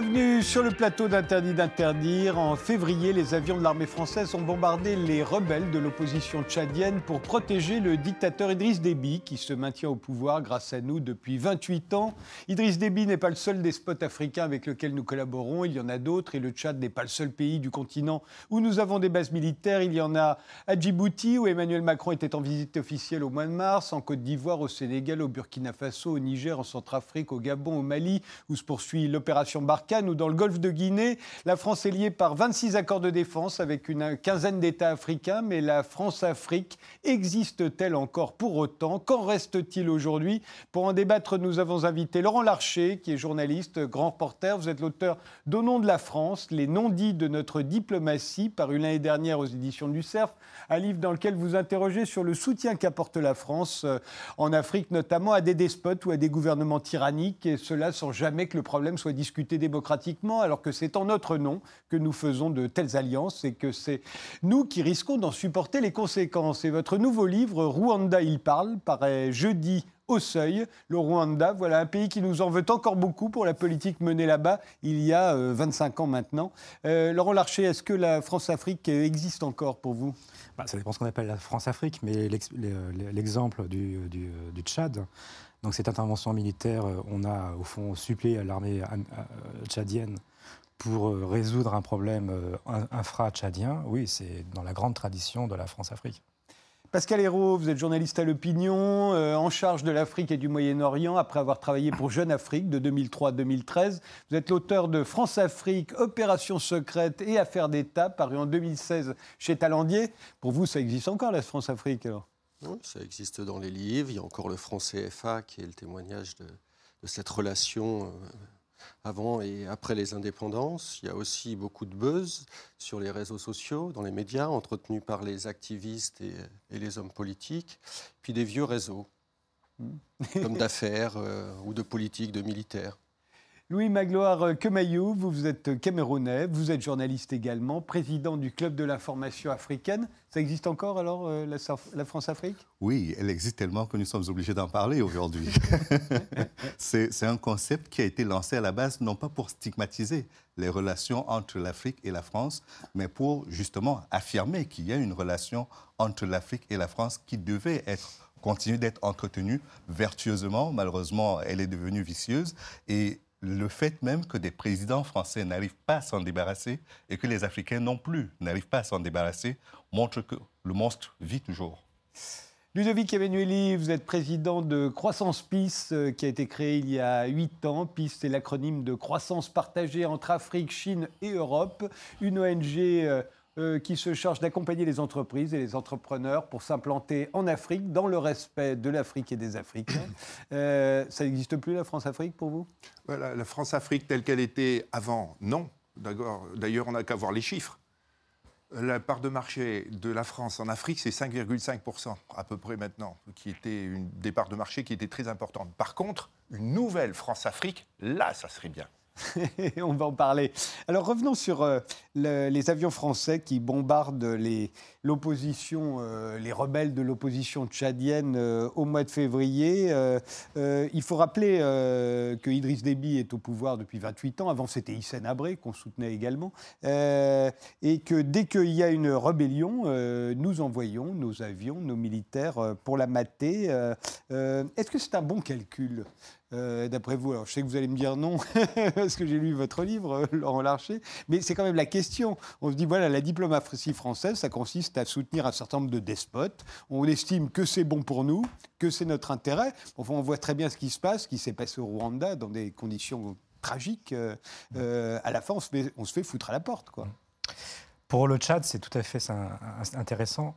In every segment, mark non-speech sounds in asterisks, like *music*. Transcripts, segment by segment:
Bienvenue sur le plateau d'Interdit d'interdire. En février, les avions de l'armée française ont bombardé les rebelles de l'opposition tchadienne pour protéger le dictateur Idriss Déby, qui se maintient au pouvoir grâce à nous depuis 28 ans. Idriss Déby n'est pas le seul despote africain avec lequel nous collaborons, il y en a d'autres, et le Tchad n'est pas le seul pays du continent où nous avons des bases militaires. Il y en a à Djibouti, où Emmanuel Macron était en visite officielle au mois de mars, en Côte d'Ivoire, au Sénégal, au Burkina Faso, au Niger, en Centrafrique, au Gabon, au Mali, où se poursuit l'opération Barkhane ou dans le golfe de Guinée. La France est liée par 26 accords de défense avec une quinzaine d'États africains, mais la France-Afrique existe-t-elle encore pour autant? Qu'en reste-t-il aujourd'hui? Pour en débattre, nous avons invité Laurent Larcher, qui est journaliste, grand reporter. Vous êtes l'auteur d'Au nom de la France, les non-dits de notre diplomatie, paru l'année dernière aux éditions du CERF, un livre dans lequel vous interrogez sur le soutien qu'apporte la France euh, en Afrique, notamment à des despotes ou à des gouvernements tyranniques, et cela sans jamais que le problème soit discuté des alors que c'est en notre nom que nous faisons de telles alliances et que c'est nous qui risquons d'en supporter les conséquences. Et votre nouveau livre, Rwanda, il parle, paraît jeudi au seuil. Le Rwanda, voilà un pays qui nous en veut encore beaucoup pour la politique menée là-bas il y a 25 euh, ans maintenant. Euh, Laurent Larcher, est-ce que la France-Afrique existe encore pour vous? Bah, Ça dépend ce qu'on appelle la France-Afrique, mais l'exemple du Tchad donc cette intervention militaire, euh, on a au fond suppléé l'armée euh, tchadienne pour euh, résoudre un problème infra-tchadien. Oui, c'est dans la grande tradition de la France-Afrique. Pascal Hérault, vous êtes journaliste à l'opinion, en charge de l'Afrique et du Moyen-Orient, après avoir travaillé pour Jeune Afrique de 2003 à 2013. Vous êtes l'auteur de France-Afrique, Opération secrète et Affaires d'État, paru en 2016 chez Talandier. Pour vous, ça existe encore, la France-Afrique alors? Oui, ça existe dans les livres. Il y a encore le franc CFA qui est le témoignage de, cette relation euh, avant et après les indépendances. Il y a aussi beaucoup de buzz sur les réseaux sociaux, dans les médias, entretenus par les activistes et, les hommes politiques, puis des vieux réseaux, hmm. comme d'affaires euh, ou de politique, de militaires. Louis Magloire Kemayou, vous, vous êtes camerounais, vous êtes journaliste également, président du Club de l'information africaine. Ça existe encore alors, euh, la, France-Afrique? Oui, elle existe tellement que nous sommes obligés d'en parler aujourd'hui. *laughs* c'est un concept qui a été lancé à la base, non pas pour stigmatiser les relations entre l'Afrique et la France, mais pour justement affirmer qu'il y a une relation entre l'Afrique et la France qui devait être continuer d'être entretenue vertueusement. Malheureusement, elle est devenue vicieuse. Et le fait même que des présidents français n'arrivent pas à s'en débarrasser et que les Africains non plus n'arrivent pas à s'en débarrasser montre que le monstre vit toujours. Ludovic Emmanueli, vous êtes président de Croissance PIS, euh, qui a été créé il y a huit ans. PIS, c'est l'acronyme de croissance partagée entre Afrique, Chine et Europe. Une ONG euh, qui se charge d'accompagner les entreprises et les entrepreneurs pour s'implanter en Afrique dans le respect de l'Afrique et des Africains. *coughs* Euh, ça n'existe plus la France-Afrique pour vous? Voilà, La France-Afrique telle qu'elle était avant, non. D'ailleurs, on n'a qu'à voir les chiffres. La part de marché de la France en Afrique, c'est 5,5% à peu près maintenant, qui était une des parts de marché qui était très importante. Par contre, une nouvelle France-Afrique, là, ça serait bien. *laughs* on va en parler. Alors revenons sur euh, les avions français qui bombardent l'opposition, euh, les, rebelles de l'opposition tchadienne euh, au mois de février. il faut rappeler que Idriss Déby est au pouvoir depuis 28 ans. Avant, c'était Hissène Abré qu'on soutenait également. et que dès qu'il y a une rébellion, nous envoyons nos avions, nos militaires pour la mater. Est-ce que c'est un bon calcul? Euh, d'après vous Alors, je sais que vous allez me dire non, *laughs* parce que j'ai lu votre livre, euh, Laurent Larcher, mais c'est quand même la question. On se dit, voilà, la diplomatie française, ça consiste à soutenir un certain nombre de despotes. On estime que c'est bon pour nous, que c'est notre intérêt. On voit très bien ce qui se passe, ce qui s'est passé au Rwanda, dans des conditions tragiques. Euh, à la fin, on se, fait, foutre à la porte. Pour le Tchad, c'est tout à fait intéressant.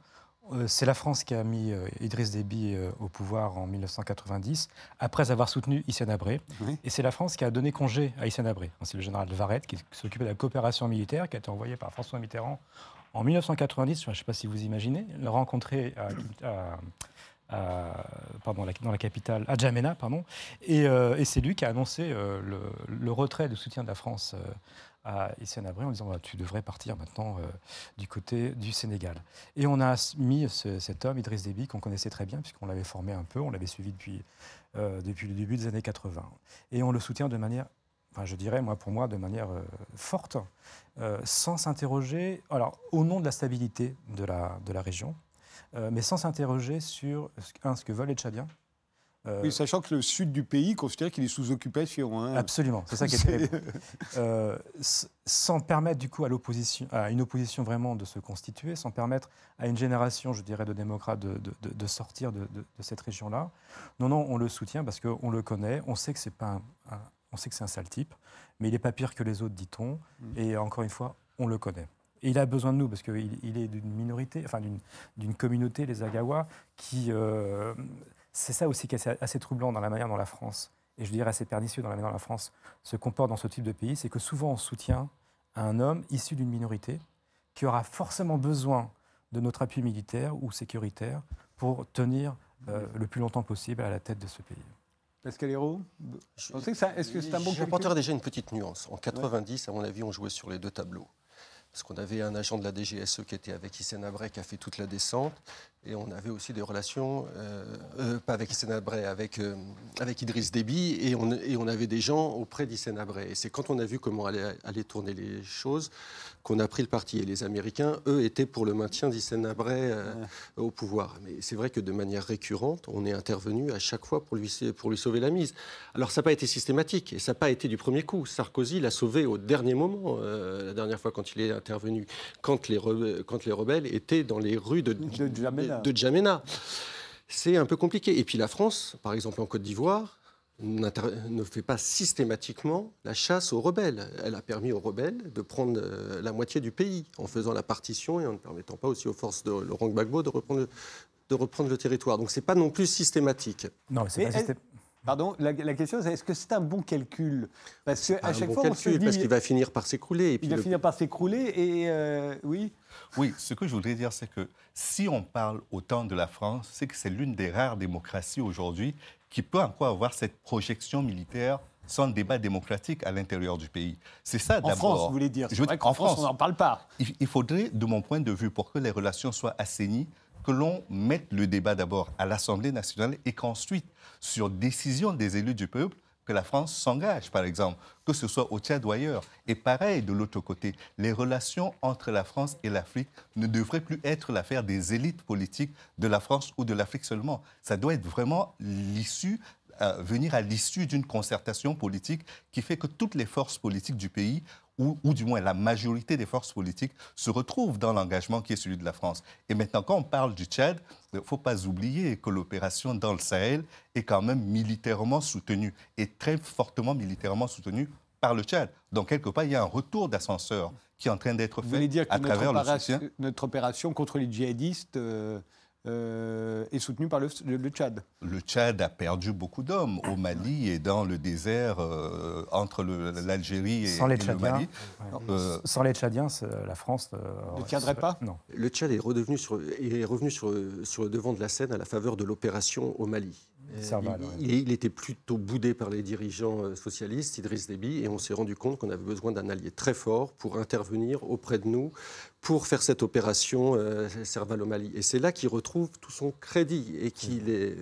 Euh, c'est la France qui a mis euh, Idriss Déby euh, au pouvoir en 1990, après avoir soutenu Hissène Abré. Et c'est la France qui a donné congé à Hissène Abré. C'est le général Varette qui s'occupait de la coopération militaire, qui a été envoyé par François Mitterrand en 1990, je ne sais pas si vous imaginez, le rencontrer dans la capitale, à Djamena, pardon, et, c'est lui qui a annoncé le, le, retrait de soutien de la France à Hissène Abré en disant bah, tu devrais partir maintenant euh, du côté du Sénégal. Et on a mis cet homme, Idriss Déby, qu'on connaissait très bien, puisqu'on l'avait formé un peu, on l'avait suivi depuis, euh, depuis le début des années 80. Et on le soutient de manière enfin, je dirais, moi, pour moi, de manière forte, sans s'interroger, alors, au nom de la stabilité de la, de la région, mais sans s'interroger sur un, ce que veulent les Tchadiens, euh, oui, sachant que le sud du pays considère qu'il est sous occupation. Hein. Absolument, c'est ça qui est *laughs* terrible. Euh, sans permettre du coup à l'opposition, à une opposition vraiment de se constituer, sans permettre à une génération, je dirais, de démocrates de, de, sortir de, cette région-là. Non, non, on le soutient parce qu'on le connaît, on sait que c'est pas, un, on sait que c'est un sale type, mais il n'est pas pire que les autres, dit-on. Mm. Et encore une fois, on le connaît. Et il a besoin de nous parce qu'il il est d'une minorité, enfin d'une communauté, les Agawa, qui euh, c'est ça aussi qui est assez, troublant dans la manière dont la France, et je dirais assez pernicieux dans la manière dont la France se comporte dans ce type de pays, c'est que souvent on soutient un homme issu d'une minorité qui aura forcément besoin de notre appui militaire ou sécuritaire pour tenir euh, le plus longtemps possible à la tête de ce pays. Pascal Hérault Est-ce que c'est un bon J'apporterai déjà une petite nuance. En 90, à mon avis, on jouait sur les deux tableaux parce qu'on avait un agent de la DGSE qui était avec Hissène Abré, qui a fait toute la descente, et on avait aussi des relations, euh, euh, pas avec Hissène Abré, avec, euh, avec Idriss Déby, et on, et on avait des gens auprès d'Hissène Abré. Et c'est quand on a vu comment allaient, allaient tourner les choses qu'on a pris le parti. Et les Américains, eux, étaient pour le maintien d'Hissène Abré au pouvoir. Mais c'est vrai que de manière récurrente, on est intervenu à chaque fois pour lui, pour lui sauver la mise. Alors ça n'a pas été systématique, et ça n'a pas été du premier coup. Sarkozy l'a sauvé au dernier moment, la dernière fois quand il est intervenu, quand les, rebelles, quand les rebelles étaient dans les rues de, de, de Djamena. C'est un peu compliqué. Et puis la France, par exemple en Côte d'Ivoire, ne fait pas systématiquement la chasse aux rebelles. Elle a permis aux rebelles de prendre euh, la moitié du pays en faisant la partition et en ne permettant pas aussi aux forces de Laurent Gbagbo de reprendre le, de reprendre le territoire. Donc c'est pas non plus systématique. Non, c'est pas systématique. Pardon, la, question c'est est-ce que c'est un bon calcul? Parce qu'à chaque bon fois, calcul, on se dit, parce qu'il va finir par s'écrouler. Il va finir par s'écrouler et euh, oui. Oui, ce que je voudrais dire, c'est que si on parle autant de la France, c'est que c'est l'une des rares démocraties aujourd'hui qui peut encore avoir cette projection militaire sans débat démocratique à l'intérieur du pays. C'est ça d'abord. En France, vous voulez dire. Je en France, on n'en parle pas. Il faudrait, de mon point de vue, pour que les relations soient assainies, que l'on mette le débat d'abord à l'Assemblée nationale et qu'ensuite, sur décision des élus du peuple, que la France s'engage, par exemple, que ce soit au Tchad ou ailleurs. Et pareil, de l'autre côté, les relations entre la France et l'Afrique ne devraient plus être l'affaire des élites politiques de la France ou de l'Afrique seulement. Ça doit être vraiment l'issue euh, venir à l'issue d'une concertation politique qui fait que toutes les forces politiques du pays ou, du moins la majorité des forces politiques, se retrouvent dans l'engagement qui est celui de la France. Et maintenant, quand on parle du Tchad, il ne faut pas oublier que l'opération dans le Sahel est quand même militairement soutenue, et très fortement militairement soutenue par le Tchad. Donc, quelque part, il y a un retour d'ascenseur qui est en train d'être fait dire à travers le soutien. Notre opération contre les djihadistes... Euh, euh, est soutenu par le, Tchad. Le Tchad a perdu beaucoup d'hommes au Mali et dans le désert euh, entre l'Algérie et, le Mali. Euh, Sans les Tchadiens, la France ne tiendrait pas. Non. Le Tchad est, redevenu sur, est revenu sur, sur le devant de la scène à la faveur de l'opération au Mali. il, était plutôt boudé par les dirigeants socialistes, Idriss Déby, et on s'est rendu compte qu'on avait besoin d'un allié très fort pour intervenir auprès de nous, pour faire cette opération euh, Serval au Mali. Et c'est là qu'il retrouve tout son crédit et qu'il est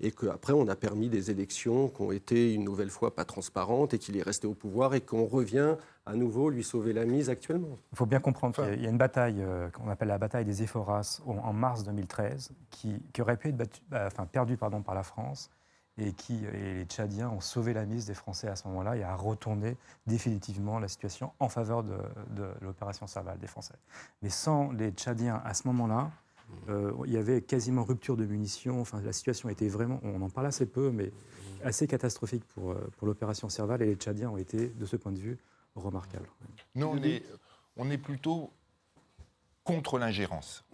et qu'après on a permis des élections qui ont été une nouvelle fois pas transparentes et qu'il est resté au pouvoir et qu'on revient à nouveau lui sauver la mise actuellement. Il faut bien comprendre qu'il y a une bataille euh, qu'on appelle la bataille des Ephoras en mars 2013 qui, qui aurait pu être bah, enfin, perdue pardon, par la France et qui les Tchadiens ont sauvé la mise des Français à ce moment-là et a retourné définitivement la situation en faveur de, l'opération Serval des Français. Mais sans les Tchadiens à ce moment-là, euh, il y avait quasiment rupture de munitions. Enfin, la situation était vraiment, on en parle assez peu, mais assez catastrophique pour, euh, pour l'opération Serval et les Tchadiens ont été, de ce point de vue, remarquables. Nous, on est, on est plutôt contre l'ingérence.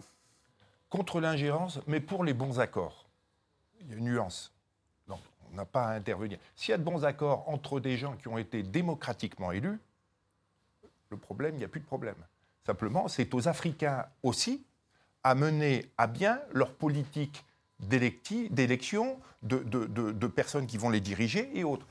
Contre l'ingérence, mais pour les bons accords. Il y a une nuance n'a pas à intervenir. S'il y a de bons accords entre des gens qui ont été démocratiquement élus, le problème, il n'y a plus de problème. Simplement, c'est aux Africains aussi à mener à bien leur politique d'élection, de, personnes qui vont les diriger et autres.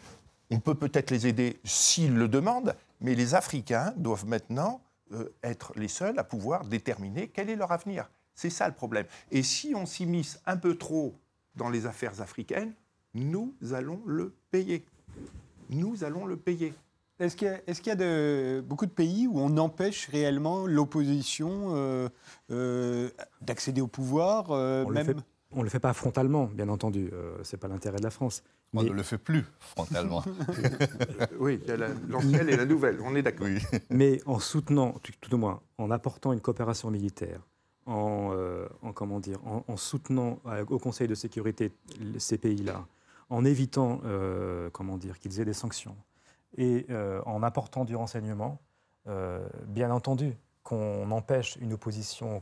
On peut peut-être les aider s'ils le demandent, mais les Africains doivent maintenant euh, être les seuls à pouvoir déterminer quel est leur avenir. C'est ça le problème. Et si on s'immisce un peu trop dans les affaires africaines, nous allons le payer. Nous allons le payer. Est-ce qu'il y a, de, beaucoup de pays où on empêche réellement l'opposition euh, euh, d'accéder au pouvoir on même... ne le fait pas frontalement, bien entendu. Ce n'est pas l'intérêt de la France. On ne le fait plus frontalement. *laughs* oui, l'ancienne et la nouvelle, on est d'accord. *laughs* Mais en soutenant, tout au moins, en apportant une coopération militaire, en, comment dire, en soutenant au Conseil de sécurité ces pays-là, en évitant comment dire, qu'ils aient des sanctions, et euh, en apportant du renseignement, euh, bien entendu, qu'on empêche une opposition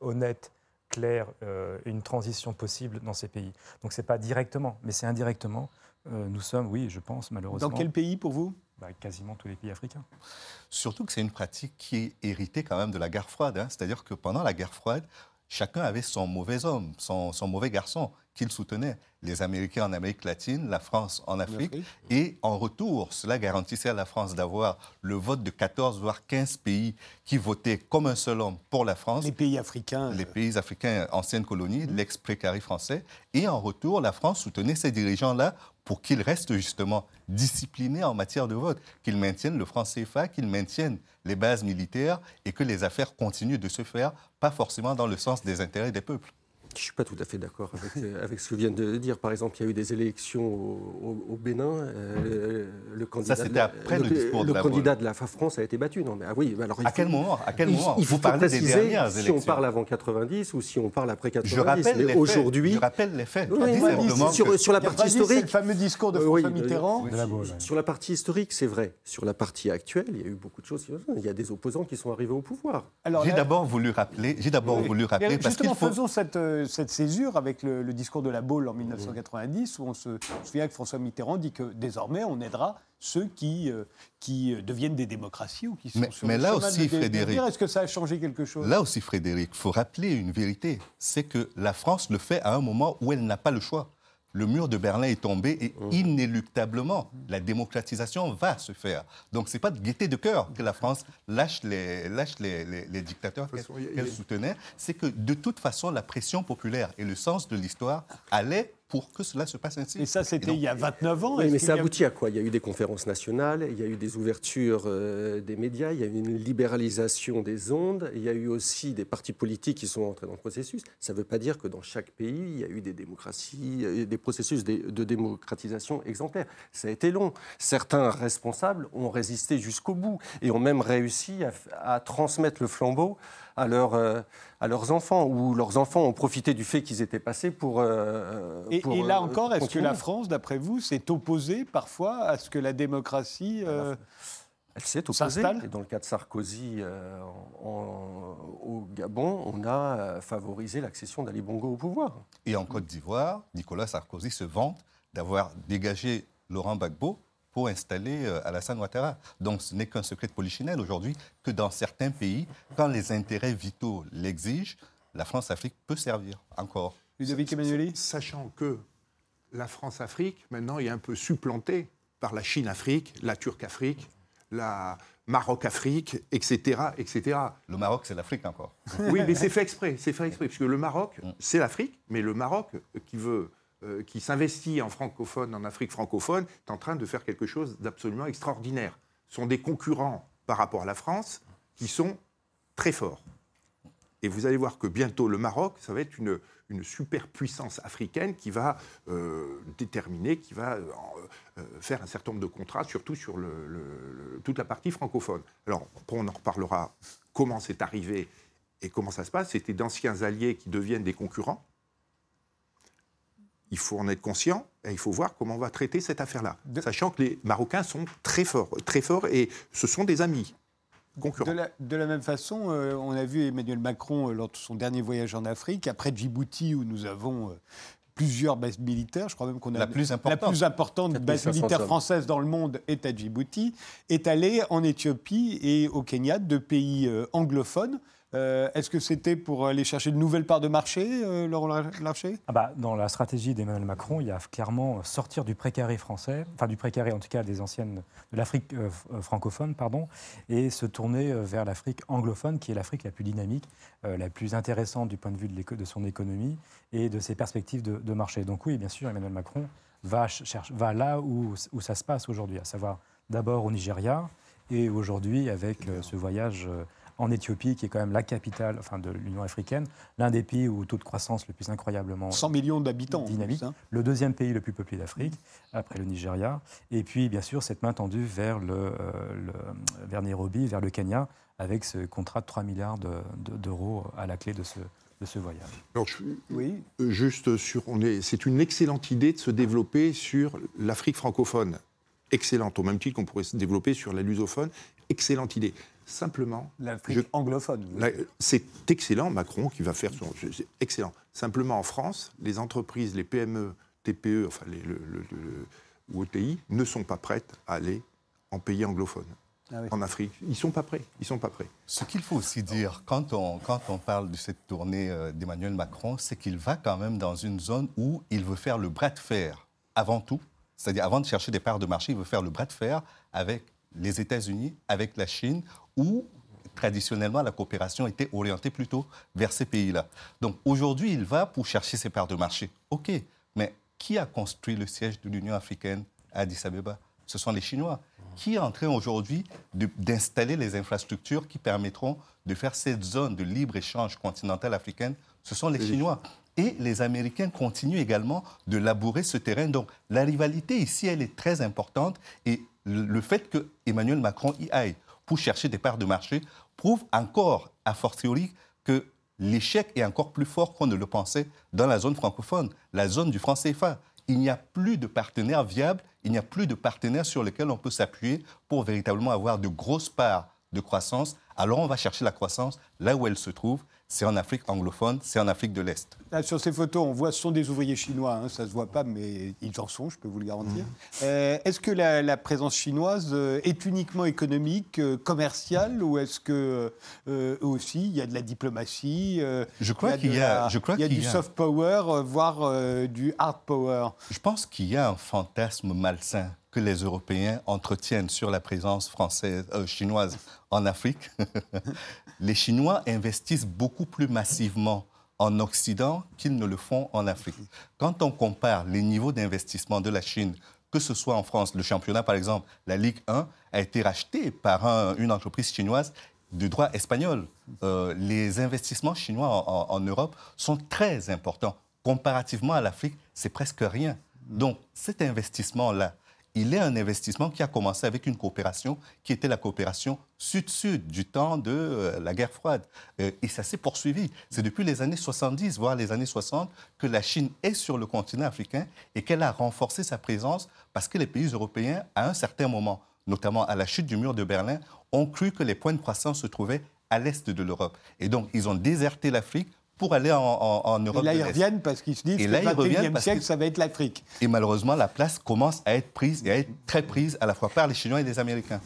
honnête, claire, euh, une transition possible dans ces pays. Donc ce n'est pas directement, mais c'est indirectement. nous sommes, oui, je pense, malheureusement. Dans quel pays pour vous? Bah, Quasiment tous les pays africains. Surtout que c'est une pratique qui est héritée quand même de la guerre froide. Hein. C'est-à-dire que pendant la guerre froide, chacun avait son mauvais homme, son, son mauvais garçon qu'il soutenait. Les Américains en Amérique latine, la France en Afrique. Et en retour, cela garantissait à la France d'avoir le vote de 14 voire 15 pays qui votaient comme un seul homme pour la France. Les pays africains. Les pays africains, anciennes colonies, mmh. l'ex-précaré français. Et en retour, la France soutenait ces dirigeants-là pour qu'ils restent justement disciplinés en matière de vote, qu'ils maintiennent le franc CFA, qu'ils maintiennent les bases militaires et que les affaires continuent de se faire, pas forcément dans le sens des intérêts des peuples. Je ne suis pas tout à fait d'accord avec, euh, *laughs* avec, ce que vient de dire. Par exemple, il y a eu des élections au, Bénin. Euh, le candidat, Ça, c'était après le, discours de la candidat de la France a été battu. Non, mais, ah oui, alors, à quel moment, à quel moment il, faut Vous parlez des dernières si on parle avant 90 ou si on parle après 90. Je rappelle aujourd'hui. Je rappelle les faits. sur, sur, la partie historique. le fameux discours de François Mitterrand. sur la partie historique, c'est vrai. Sur la partie actuelle, il y a eu beaucoup de choses. Il y a des opposants qui sont arrivés au pouvoir. J'ai d'abord voulu rappeler. J'ai d'abord voulu rappeler parce qu'il faut. Faisons cette euh, cette césure avec le, discours de la Baule en 1990, où on se souvient que François Mitterrand dit que désormais on aidera ceux qui, euh, qui deviennent des démocraties ou qui sont mais, sur mais là aussi, Frédéric, est-ce que ça a changé quelque chose? Là aussi, Frédéric, il faut rappeler une vérité, c'est que la France le fait à un moment où elle n'a pas le choix le mur de Berlin est tombé et mmh. inéluctablement, la démocratisation va se faire. Donc, ce n'est pas de gaieté de cœur que la France lâche les, lâche les, les, dictateurs qu'elle soutenait. C'est que, de toute façon, la pression populaire et le sens de l'histoire allaient pour que cela se passe ainsi. Et ça, c'était il y a 29 ans. Oui, mais ça aboutit à quoi? Il y a eu des conférences nationales, il y a eu des ouvertures euh, des médias, il y a eu une libéralisation des ondes, il y a eu aussi des partis politiques qui sont entrés dans le processus. Ça ne veut pas dire que dans chaque pays, il y a eu des démocraties, des processus de démocratisation exemplaires. Ça a été long. Certains responsables ont résisté jusqu'au bout et ont même réussi à, à transmettre le flambeau à, leur, euh, à leurs enfants, ou leurs enfants ont profité du fait qu'ils étaient passés pour... Euh, et, et, là encore, est-ce que la France, d'après vous, s'est opposée parfois à ce que la démocratie... Euh, elle s'est opposée. Et dans le cas de Sarkozy au Gabon, on a favorisé l'accession d'Ali Bongo au pouvoir. Et en Côte d'Ivoire, Nicolas Sarkozy se vante d'avoir dégagé Laurent Gbagbo pour installer euh, Alassane Ouattara. Donc ce n'est qu'un secret de polichinelle aujourd'hui que dans certains pays, quand les intérêts vitaux l'exigent, la France-Afrique peut servir encore. Ludovic Emmanueli Sachant que la France-Afrique, maintenant, est un peu supplantée par la Chine-Afrique, la Turque-Afrique, la Maroc-Afrique, etc., etc. Le Maroc, c'est l'Afrique encore. Oui, mais c'est fait exprès, c'est fait exprès, puisque le Maroc, mm. c'est l'Afrique, mais le Maroc qui veut euh, qui s'investit en francophone, en Afrique francophone, est en train de faire quelque chose d'absolument extraordinaire. Ce sont des concurrents par rapport à la France qui sont très forts. Et vous allez voir que bientôt le Maroc, ça va être une, superpuissance africaine qui va euh, déterminer, qui va euh, faire un certain nombre de contrats, surtout sur toute la partie francophone. Alors, on en reparlera comment c'est arrivé et comment ça se passe. C'était d'anciens alliés qui deviennent des concurrents il faut en être conscient et il faut voir comment on va traiter cette affaire-là. Sachant que les Marocains sont très forts, très forts et ce sont des amis. Concurrents. De la, même façon, euh, on a vu Emmanuel Macron euh, lors de son dernier voyage en Afrique, après Djibouti, où nous avons euh, plusieurs bases militaires. Je crois même qu'on a la plus importante, la plus importante base militaire française dans le monde est à Djibouti, est allé en Éthiopie et au Kenya, deux pays anglophones. Euh, est-ce que c'était pour aller chercher de nouvelles parts de marché, euh, Laurent Larcher? Ah bah, Dans la stratégie d'Emmanuel Macron, il y a clairement sortir du précaré français, enfin du précaré en tout cas des anciennes, de l'Afrique euh, francophone, pardon, et se tourner vers l'Afrique anglophone, qui est l'Afrique la plus dynamique, la plus intéressante du point de vue de, son économie et de ses perspectives de, de marché. Donc oui, bien sûr, Emmanuel Macron va, cherche, va là où, où ça se passe aujourd'hui, à savoir d'abord au Nigeria et aujourd'hui avec ce voyage en Éthiopie, qui est quand même la capitale enfin, de l'Union africaine, l'un des pays où le taux de croissance le plus incroyablement 100 millions d'habitants dynamique, hein. le deuxième pays le plus peuplé d'Afrique, après le Nigeria, et puis bien sûr cette main tendue vers, le, euh, vers Nairobi, vers le Kenya, avec ce contrat de 3 milliards d'euros à la clé de ce, de ce voyage. Alors, oui. Euh, juste sur, c'est une excellente idée de se développer sur l'Afrique francophone. Excellente, au même titre qu'on pourrait se développer sur la lusophone. Excellente idée. Simplement. L'Afrique anglophone. C'est excellent, Macron qui va faire son. C'est excellent. Simplement, en France, les entreprises, les PME, TPE, enfin les, le, ou ETI, ne sont pas prêtes à aller en pays anglophone. Ah en Afrique. Ils ne sont pas prêts. Ils sont pas prêts. Ce qu'il faut aussi dire, quand on, quand on parle de cette tournée euh, d'Emmanuel Macron, c'est qu'il va quand même dans une zone où il veut faire le bras de fer avant tout. C'est-à-dire, avant de chercher des parts de marché, il veut faire le bras de fer avec les États-Unis, avec la Chine, où traditionnellement la coopération était orientée plutôt vers ces pays-là. Donc aujourd'hui, il va pour chercher ses parts de marché. OK, mais qui a construit le siège de l'Union africaine à Addis Abeba? Ce sont les Chinois. Qui est en train aujourd'hui d'installer les infrastructures qui permettront de faire cette zone de libre-échange continentale africaine? Ce sont les Chinois. Et les Américains continuent également de labourer ce terrain. Donc la rivalité ici, elle est très importante. Et le fait que Emmanuel Macron y aille pour chercher des parts de marché prouve encore, a fortiori, que l'échec est encore plus fort qu'on ne le pensait dans la zone francophone, la zone du franc CFA. Il n'y a plus de partenaires viables, il n'y a plus de partenaires sur lesquels on peut s'appuyer pour véritablement avoir de grosses parts de croissance. Alors on va chercher la croissance là où elle se trouve, c'est en Afrique anglophone, c'est en Afrique de l'Est. sur ces photos, on voit ce sont des ouvriers chinois, hein, ça ne se voit pas, mais ils en sont, je peux vous le garantir. Mmh. Euh, est-ce que la, présence chinoise euh, est uniquement économique, euh, commerciale, ou est-ce que aussi il y a de la diplomatie Je crois qu'il y a, je crois il y a du soft power, voire du hard power. Je pense qu'il y a un fantasme malsain que les Européens entretiennent sur la présence française, chinoise en Afrique. *laughs* les Chinois investissent beaucoup plus massivement en Occident qu'ils ne le font en Afrique. Quand on compare les niveaux d'investissement de la Chine, que ce soit en France, le championnat par exemple, la Ligue 1 a été racheté par une entreprise chinoise de droit espagnol. Euh, les investissements chinois en Europe sont très importants. Comparativement à l'Afrique, c'est presque rien. Donc cet investissement-là, il est un investissement qui a commencé avec une coopération qui était la coopération sud-sud du temps de euh, la guerre froide. Euh, et ça s'est poursuivi. C'est depuis les années 70, voire les années 60, que la Chine est sur le continent africain et qu'elle a renforcé sa présence parce que les pays européens, à un certain moment, notamment à la chute du mur de Berlin, ont cru que les points de croissance se trouvaient à l'est de l'Europe. Et donc, ils ont déserté l'Afrique pour aller en, Europe. Et là, ils reviennent parce qu'ils se disent que le 21e siècle, ça va être l'Afrique. Et malheureusement, la place commence à être prise et à être très prise à la fois par les Chinois et les Américains.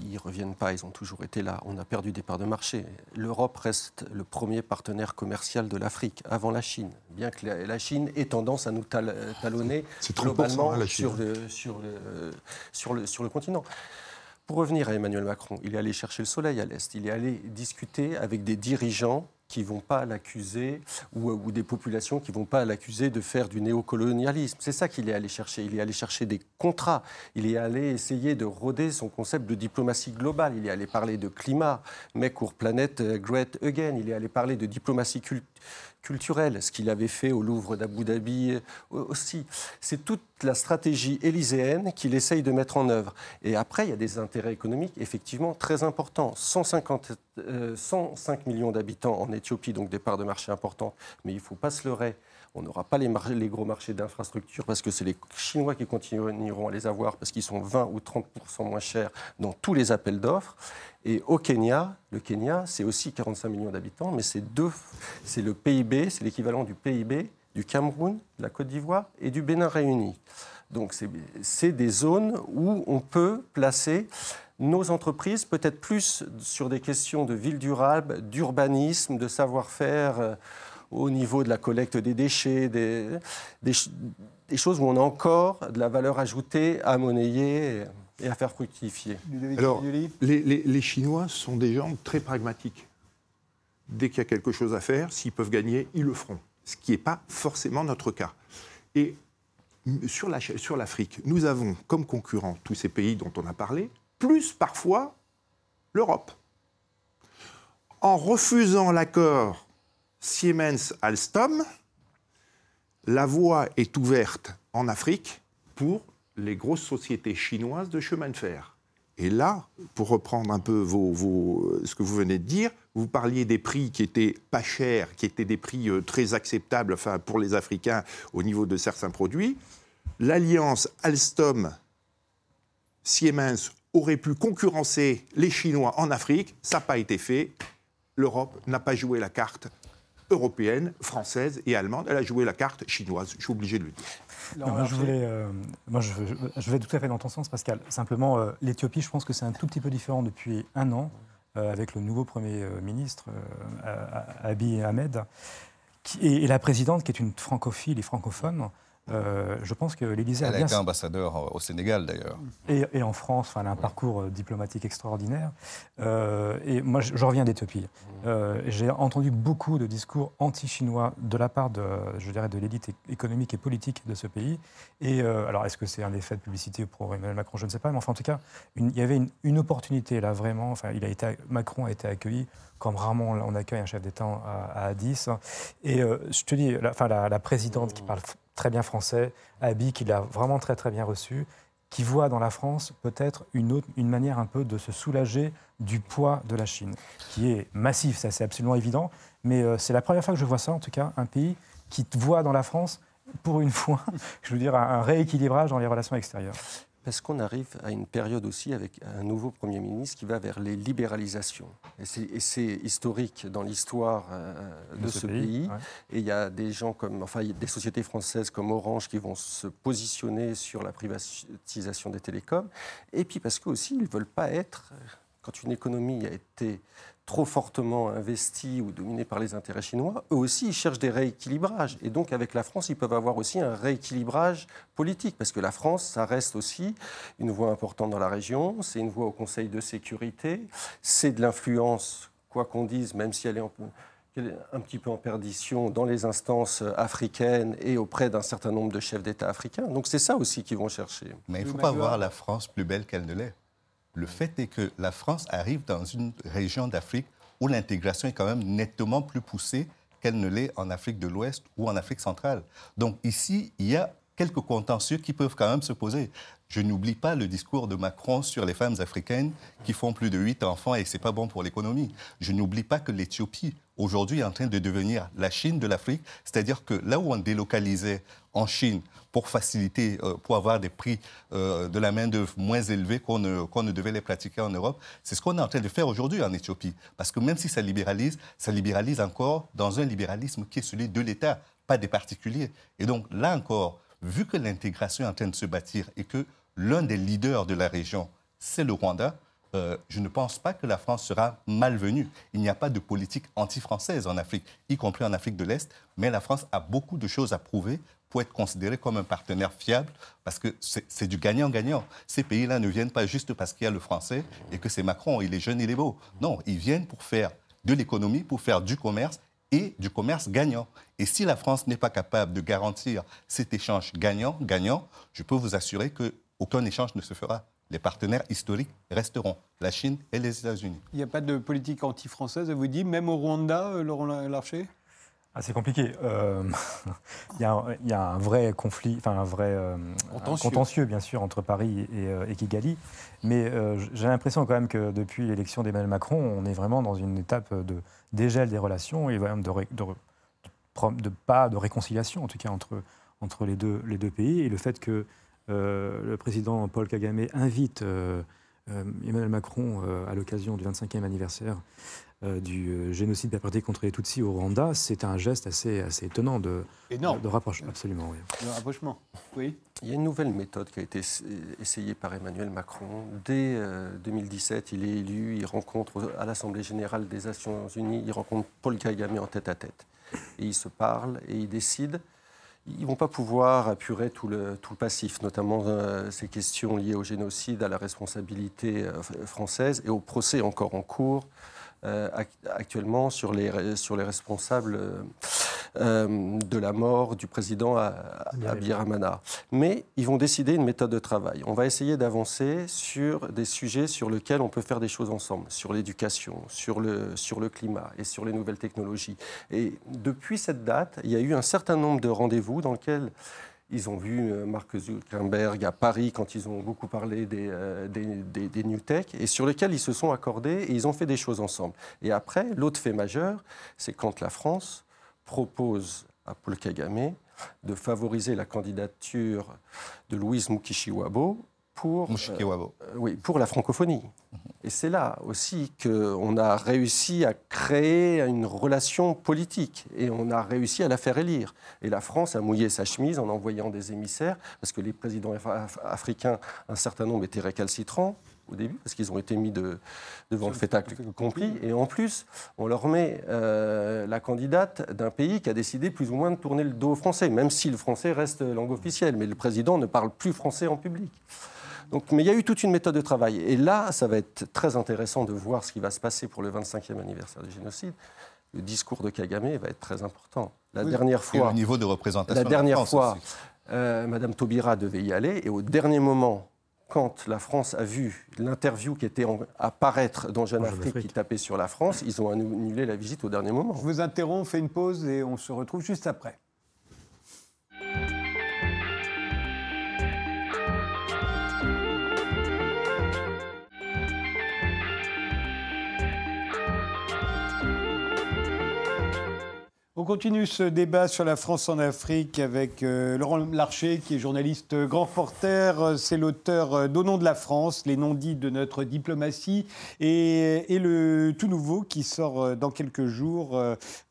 Ils ne reviennent pas, ils ont toujours été là. On a perdu des parts de marché. L'Europe reste le premier partenaire commercial de l'Afrique, avant la Chine. Bien que la Chine ait tendance à nous talonner globalement hein, sur, le, sur, le, sur, le, sur le continent. Pour revenir à Emmanuel Macron, il est allé chercher le soleil à l'Est. Il est allé discuter avec des dirigeants qui vont pas l'accuser, ou, des populations qui vont pas l'accuser de faire du néocolonialisme. C'est ça qu'il est allé chercher. Il est allé chercher des contrats. Il est allé essayer de roder son concept de diplomatie globale. Il est allé parler de climat, Make Our Planet Great Again. Il est allé parler de diplomatie culturelle culturel, ce qu'il avait fait au Louvre d'Abu Dhabi euh, aussi. C'est toute la stratégie élyséenne qu'il essaye de mettre en œuvre. Et après, il y a des intérêts économiques effectivement très importants. 150, 105 euh, millions d'habitants en Éthiopie, donc des parts de marché importantes. Mais il ne faut pas se leurrer. On n'aura pas les, gros marchés d'infrastructures parce que c'est les Chinois qui continueront à les avoir parce qu'ils sont 20 ou 30 moins chers dans tous les appels d'offres. Et au Kenya, le Kenya, c'est aussi 45 millions d'habitants, mais c'est deux, c'est le PIB, c'est l'équivalent du PIB du Cameroun, de la Côte d'Ivoire et du Bénin réunis. Donc c'est des zones où on peut placer nos entreprises, peut-être plus sur des questions de ville durable, d'urbanisme, de savoir-faire euh, au niveau de la collecte des déchets, des, des, choses où on a encore de la valeur ajoutée à monnayer et à faire fructifier. Alors, les, les, Chinois sont des gens très pragmatiques. Dès qu'il y a quelque chose à faire, s'ils peuvent gagner, ils le feront. Ce qui n'est pas forcément notre cas. Et sur l'Afrique, nous avons comme concurrents tous ces pays dont on a parlé, plus parfois l'Europe. En refusant l'accord Siemens-Alstom, la voie est ouverte en Afrique pour les grosses sociétés chinoises de chemin de fer. Et là, pour reprendre un peu ce que vous venez de dire, vous parliez des prix qui étaient pas chers, qui étaient des prix euh, très acceptables enfin, pour les Africains au niveau de certains produits. L'alliance Alstom-Siemens aurait pu concurrencer les Chinois en Afrique. Ça n'a pas été fait. L'Europe n'a pas joué la carte européenne, française et allemande. Elle a joué la carte chinoise. Je suis obligé de le dire. moi, je, voulais, euh, moi je, vais tout à fait dans ton sens, Pascal. Simplement, euh, l'Éthiopie, je pense que c'est un tout petit peu différent depuis un an, euh, avec le nouveau Premier ministre, Abiy Ahmed, et, la présidente, qui est une francophile et francophone. Euh, je pense que l'Élysée a, bien... été ambassadeur au Sénégal d'ailleurs. Et, en France, elle a un parcours euh, diplomatique extraordinaire. Euh, et moi, je, reviens d'Éthiopie. J'ai entendu beaucoup de discours anti-chinois de la part de, je dirais, de l'élite économique et politique de ce pays. Et alors, est-ce que c'est un effet de publicité pour Emmanuel Macron? Je ne sais pas. Mais enfin, en tout cas, il y avait une, opportunité là, vraiment. Enfin, il a été, Macron a été accueilli comme rarement on accueille un chef d'État à, Addis. Et je te dis, la, enfin, la, la présidente qui parle très bien français, Abi, qui l'a vraiment très très bien reçu, qui voit dans la France peut-être une, une manière un peu de se soulager du poids de la Chine, qui est massif, ça c'est absolument évident, mais euh, c'est la première fois que je vois ça, en tout cas, un pays qui voit dans la France, pour une fois, *laughs* je veux dire, un rééquilibrage dans les relations extérieures. Parce qu'on arrive à une période aussi avec un nouveau Premier ministre qui va vers les libéralisations. Et c'est historique dans l'histoire euh, de, ce, pays. Et il y a des gens comme, enfin, des sociétés françaises comme Orange qui vont se positionner sur la privatisation des télécoms. Et puis parce qu'aussi, ils ne veulent pas être, quand une économie a été trop fortement investis ou dominés par les intérêts chinois, eux aussi, ils cherchent des rééquilibrages. Et donc, avec la France, ils peuvent avoir aussi un rééquilibrage politique, parce que la France, ça reste aussi une voix importante dans la région, c'est une voix au Conseil de sécurité, c'est de l'influence, quoi qu'on dise, même si elle est un petit peu en perdition dans les instances africaines et auprès d'un certain nombre de chefs d'État africains. Donc c'est ça aussi qu'ils vont chercher. Mais il ne faut pas voir la France plus belle qu'elle ne l'est. Le fait est que la France arrive dans une région d'Afrique où l'intégration est quand même nettement plus poussée qu'elle ne l'est en Afrique de l'Ouest ou en Afrique centrale. Donc ici, il y a quelques contentieux qui peuvent quand même se poser. Je n'oublie pas le discours de Macron sur les femmes africaines qui font plus de 8 enfants et que ce n'est pas bon pour l'économie. Je n'oublie pas que l'Éthiopie, aujourd'hui, est en train de devenir la Chine de l'Afrique. C'est-à-dire que là où on délocalisait en Chine pour faciliter, euh, pour avoir des prix euh, de la main-d'œuvre moins élevés qu'on ne, ne, devait les pratiquer en Europe. C'est ce qu'on est en train de faire aujourd'hui en Éthiopie. Parce que même si ça libéralise, ça libéralise encore dans un libéralisme qui est celui de l'État, pas des particuliers. Et donc là encore, vu que l'intégration est en train de se bâtir et que l'un des leaders de la région, c'est le Rwanda, euh, je ne pense pas que la France sera malvenue. Il n'y a pas de politique anti-française en Afrique, y compris en Afrique de l'Est, mais la France a beaucoup de choses à prouver pour être considéré comme un partenaire fiable, parce que c'est du gagnant-gagnant. Ces pays-là ne viennent pas juste parce qu'il y a le français et que c'est Macron, il est jeune, il est beau. Non, ils viennent pour faire de l'économie, pour faire du commerce et du commerce gagnant. Et si la France n'est pas capable de garantir cet échange gagnant-gagnant, je peux vous assurer qu'aucun échange ne se fera. Les partenaires historiques resteront, la Chine et les États-Unis. Il n'y a pas de politique anti-française, vous dites, même au Rwanda, euh, Laurent Larcher? Ah, c'est compliqué. Euh, *laughs* il, y a, un vrai conflit, enfin un vrai euh, contentieux. bien sûr, entre Paris et, euh, Kigali. Mais j'ai l'impression quand même que depuis l'élection d'Emmanuel Macron, on est vraiment dans une étape de dégel des relations et de, de, pas de réconciliation, en tout cas entre, entre les, deux, les deux pays. Et le fait que le président Paul Kagame invite Emmanuel Macron à l'occasion du 25e anniversaire euh, du euh, génocide perpétré contre les Tutsis au Rwanda, c'est un geste assez, assez étonnant de, de rapprochement. Absolument, oui. De rapprochement, oui. Il y a une nouvelle méthode qui a été essayée par Emmanuel Macron. Dès 2017, euh, il est élu, il rencontre à l'Assemblée générale des Nations Unies, il rencontre Paul Kagame en tête à tête. Et ils se parlent et ils décident. Ils vont pas pouvoir apurer tout le, tout le passif, notamment ces questions liées au génocide, à la responsabilité française et au procès encore en cours. euh, actuellement sur les, sur les responsables euh, de la mort du président Abiy Rahmana. Mais ils vont décider une méthode de travail. On va essayer d'avancer sur des sujets sur lesquels on peut faire des choses ensemble, sur l'éducation, sur le, sur le climat et sur les nouvelles technologies. Et depuis cette date, il y a eu un certain nombre de rendez-vous dans lesquels ils ont vu euh, Mark Zuckerberg à Paris quand ils ont beaucoup parlé des, euh, des, des, New Tech et sur lesquels ils se sont accordés et ils ont fait des choses ensemble. Et après, l'autre fait majeur, c'est quand la France propose à Paul Kagame de favoriser la candidature de Louise Mukishiwabo pour, euh, oui, pour la francophonie. Et c'est là aussi qu'on a réussi à créer une relation politique et on a réussi à la faire élire. Et la France a mouillé sa chemise en envoyant des émissaires, parce que les présidents africains, un certain nombre étaient récalcitrants au début, parce qu'ils ont été mis de, devant le fait accompli. Et en plus, on leur met euh, la candidate d'un pays qui a décidé plus ou moins de tourner le dos aux Français, même si le français reste langue officielle. Mais le président ne parle plus français en public. Donc, mais il y a eu toute une méthode de travail. Et là, ça va être très intéressant de voir ce qui va se passer pour le 25e anniversaire du génocide. Le discours de Kagame va être très important. La dernière fois, au niveau de représentation. La dernière fois, euh, Madame Taubira devait y aller, et au dernier moment, quand la France a vu l'interview qui était apparaître dans Jeune Afrique, qui tapait sur la France, ils ont annulé la visite au dernier moment. Je vous interromps, on fait une pause et on se retrouve juste après. On continue ce débat sur la France en Afrique avec euh, Laurent Larcher, qui est journaliste grand reporter. C'est l'auteur euh, nom de la France, les non-dits de notre diplomatie, et, le tout nouveau qui sort euh, dans quelques jours.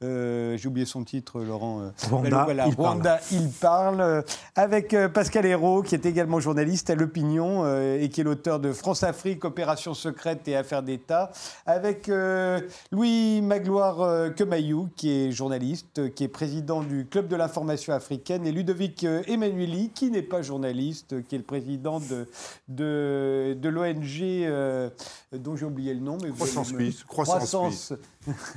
J'ai oublié son titre, Laurent. Rwanda, il, Rwanda parle. il parle. Avec Pascal Hérault, qui est également journaliste à l'Opinion et qui est l'auteur de France-Afrique, Opération secrète et affaires d'État. Avec Louis Magloire Kemayou, qui est journaliste qui est président du Club de l'information africaine, et Ludovic euh, Emmanueli, qui n'est pas journaliste, qui est le président de, de, de l'ONG euh, dont j'ai oublié le nom. Mais Croissance Peace. Croissance,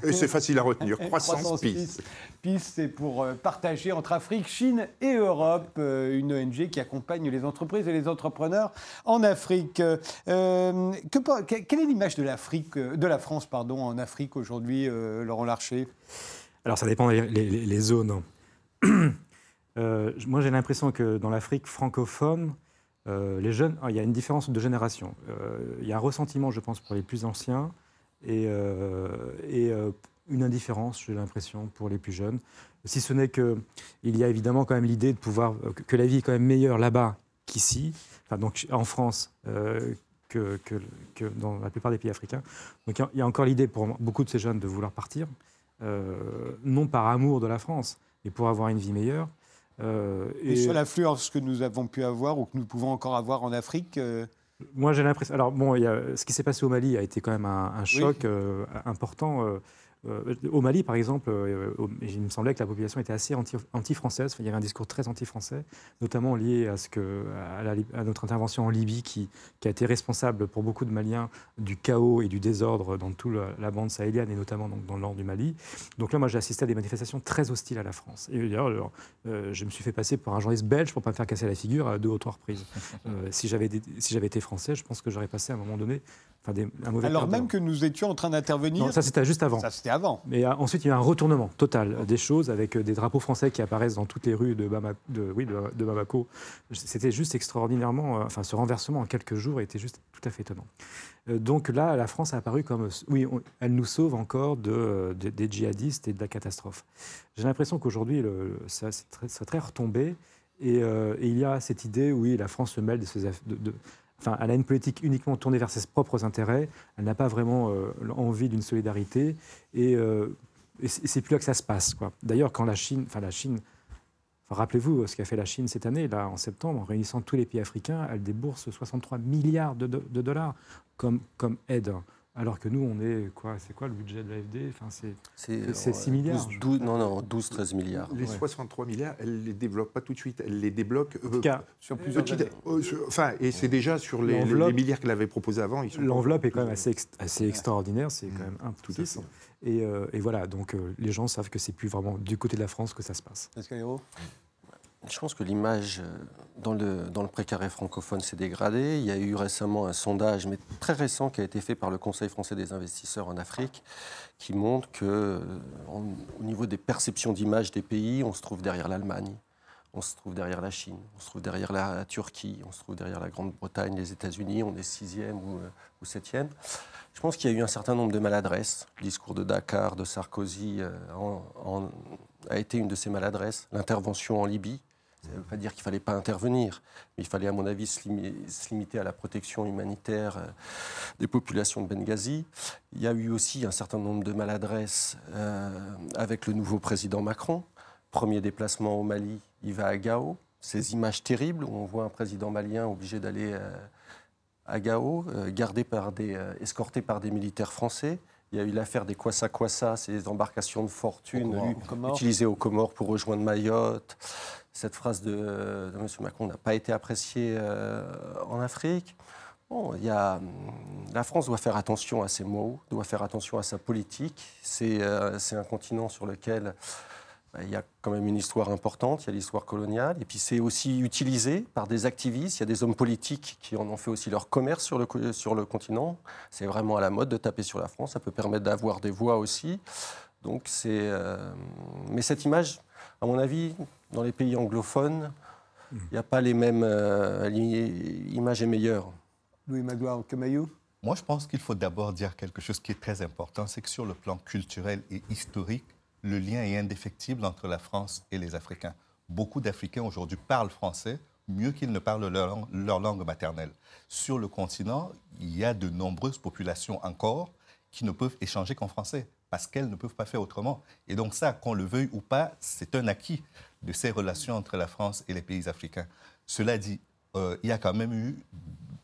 Et c'est facile à retenir. *laughs* Croissance, Peace. Peace, c'est pour euh, partager entre Afrique, Chine et Europe, une ONG qui accompagne les entreprises et les entrepreneurs en Afrique. que, quelle est l'image de l'Afrique, de la France, pardon, en Afrique aujourd'hui, Laurent Larcher? Alors ça dépend des zones. *clears throat* Euh, moi j'ai l'impression que dans l'Afrique francophone, euh, les jeunes, il y a une différence de génération. Euh, il y a un ressentiment, je pense, pour les plus anciens et, une indifférence, j'ai l'impression, pour les plus jeunes. Si ce n'est qu'il y a évidemment quand même l'idée de pouvoir que la vie est quand même meilleure là-bas qu'ici, enfin, donc en France. Que, que, que, dans la plupart des pays africains. Donc il y a encore l'idée pour beaucoup de ces jeunes de vouloir partir. Euh, non par amour de la France, mais pour avoir une vie meilleure. Euh, et, sur l'influence que nous avons pu avoir ou que nous pouvons encore avoir en Afrique euh, Moi, j'ai l'impression. Alors, bon, il y a, ce qui s'est passé au Mali a été quand même un, choc important. Euh, au Mali, par exemple, euh, il me semblait que la population était assez anti-française. il y avait un discours très anti-français, notamment lié à, notre intervention en Libye, qui, a été responsable pour beaucoup de Maliens du chaos et du désordre dans toute la, bande sahélienne et notamment dans le nord du Mali. Donc là, moi, j'ai assisté à des manifestations très hostiles à la France. Et d'ailleurs, euh, je me suis fait passer pour un journaliste belge pour ne pas me faire casser la figure à deux ou trois reprises. si j'avais été français, je pense que j'aurais passé à un moment donné alors même que nous étions en train d'intervenir. Non, ça c'était juste avant. Ça c'était avant. Mais euh, ensuite il y a un retournement total des choses avec euh, des drapeaux français qui apparaissent dans toutes les rues de, de, oui, de, Bamako. C'était juste extraordinairement. Euh, enfin, ce renversement en quelques jours était juste tout à fait étonnant. donc là, la France a apparu comme. Oui, elle nous sauve encore de, des djihadistes et de la catastrophe. J'ai l'impression qu'aujourd'hui, ça, c'est très, retombé. Et, il y a cette idée, oui, la France se mêle de, ces, de, Enfin, elle a une politique uniquement tournée vers ses propres intérêts. Elle n'a pas vraiment euh, envie d'une solidarité. Et, euh, c'est plus là que ça se passe. D'ailleurs, quand la Chine, enfin la Chine, rappelez-vous ce qu'a fait la Chine cette année, là en septembre, en réunissant tous les pays africains, elle débourse 63 milliards de, dollars comme, comme aide. Alors que nous, on est quoi C'est quoi le budget de l'AFD? Enfin, C'est 6 milliards. 12, non, non, 12-13 milliards. Les 63 milliards, elle ne les développe pas tout de suite. Elle les débloque euh, sur plusieurs euh, enfin, et c'est déjà sur les, les milliards qu'elle avait proposés avant. L'enveloppe est quand même assez, assez extraordinaire. C'est quand même un tout à fait. Et, euh, et, voilà, donc les gens savent que c'est plus vraiment du côté de la France que ça se passe. Est-ce je pense que l'image euh, dans le, dans le précaré francophone s'est dégradée. Il y a eu récemment un sondage, mais très récent, qui a été fait par le Conseil français des investisseurs en Afrique, qui montre que, euh, au niveau des perceptions d'image des pays, on se trouve derrière l'Allemagne, on se trouve derrière la Chine, on se trouve derrière la Turquie, on se trouve derrière la Grande-Bretagne, les États-Unis, on est sixième ou, euh, ou septième. Je pense qu'il y a eu un certain nombre de maladresses. Le discours de Dakar, de Sarkozy a été une de ces maladresses. L'intervention en Libye, ça ne veut pas dire qu'il ne fallait pas intervenir, mais il fallait, à mon avis, se, limiter à la protection humanitaire euh, des populations de Benghazi. Il y a eu aussi un certain nombre de maladresses euh, avec le nouveau président Macron. Premier déplacement au Mali, il va à Gao. Ces images terribles où on voit un président malien obligé d'aller euh, à Gao, gardé par des, escorté par des militaires français. Il y a eu l'affaire des Kwassa Kwassa, ces embarcations de fortune utilisées aux Comores pour rejoindre Mayotte. Cette phrase de, M. Macron n'a pas été appréciée euh, en Afrique. Bon, il y a, hum, la France doit faire attention à ses mots, doit faire attention à sa politique. C'est euh, un continent sur lequel il y a quand même une histoire importante, il y a l'histoire coloniale, et puis c'est aussi utilisé par des activistes, il y a des hommes politiques qui en ont fait aussi leur commerce sur le, sur le continent. C'est vraiment à la mode de taper sur la France, ça peut permettre d'avoir des voix aussi. Donc c'est, euh, mais cette image, à mon avis, dans les pays anglophones, il n'y a pas les mêmes. Euh, l'image est meilleure. Louis Magloire, Camaillou Moi, je pense qu'il faut d'abord dire quelque chose qui est très important c'est que sur le plan culturel et historique, le lien est indéfectible entre la France et les Africains. Beaucoup d'Africains aujourd'hui parlent français mieux qu'ils ne parlent leur, langue maternelle. Sur le continent, il y a de nombreuses populations encore qui ne peuvent échanger qu'en français parce qu'elles ne peuvent pas faire autrement. Et donc ça, qu'on le veuille ou pas, c'est un acquis de ces relations entre la France et les pays africains. Cela dit, euh, il y a quand même eu,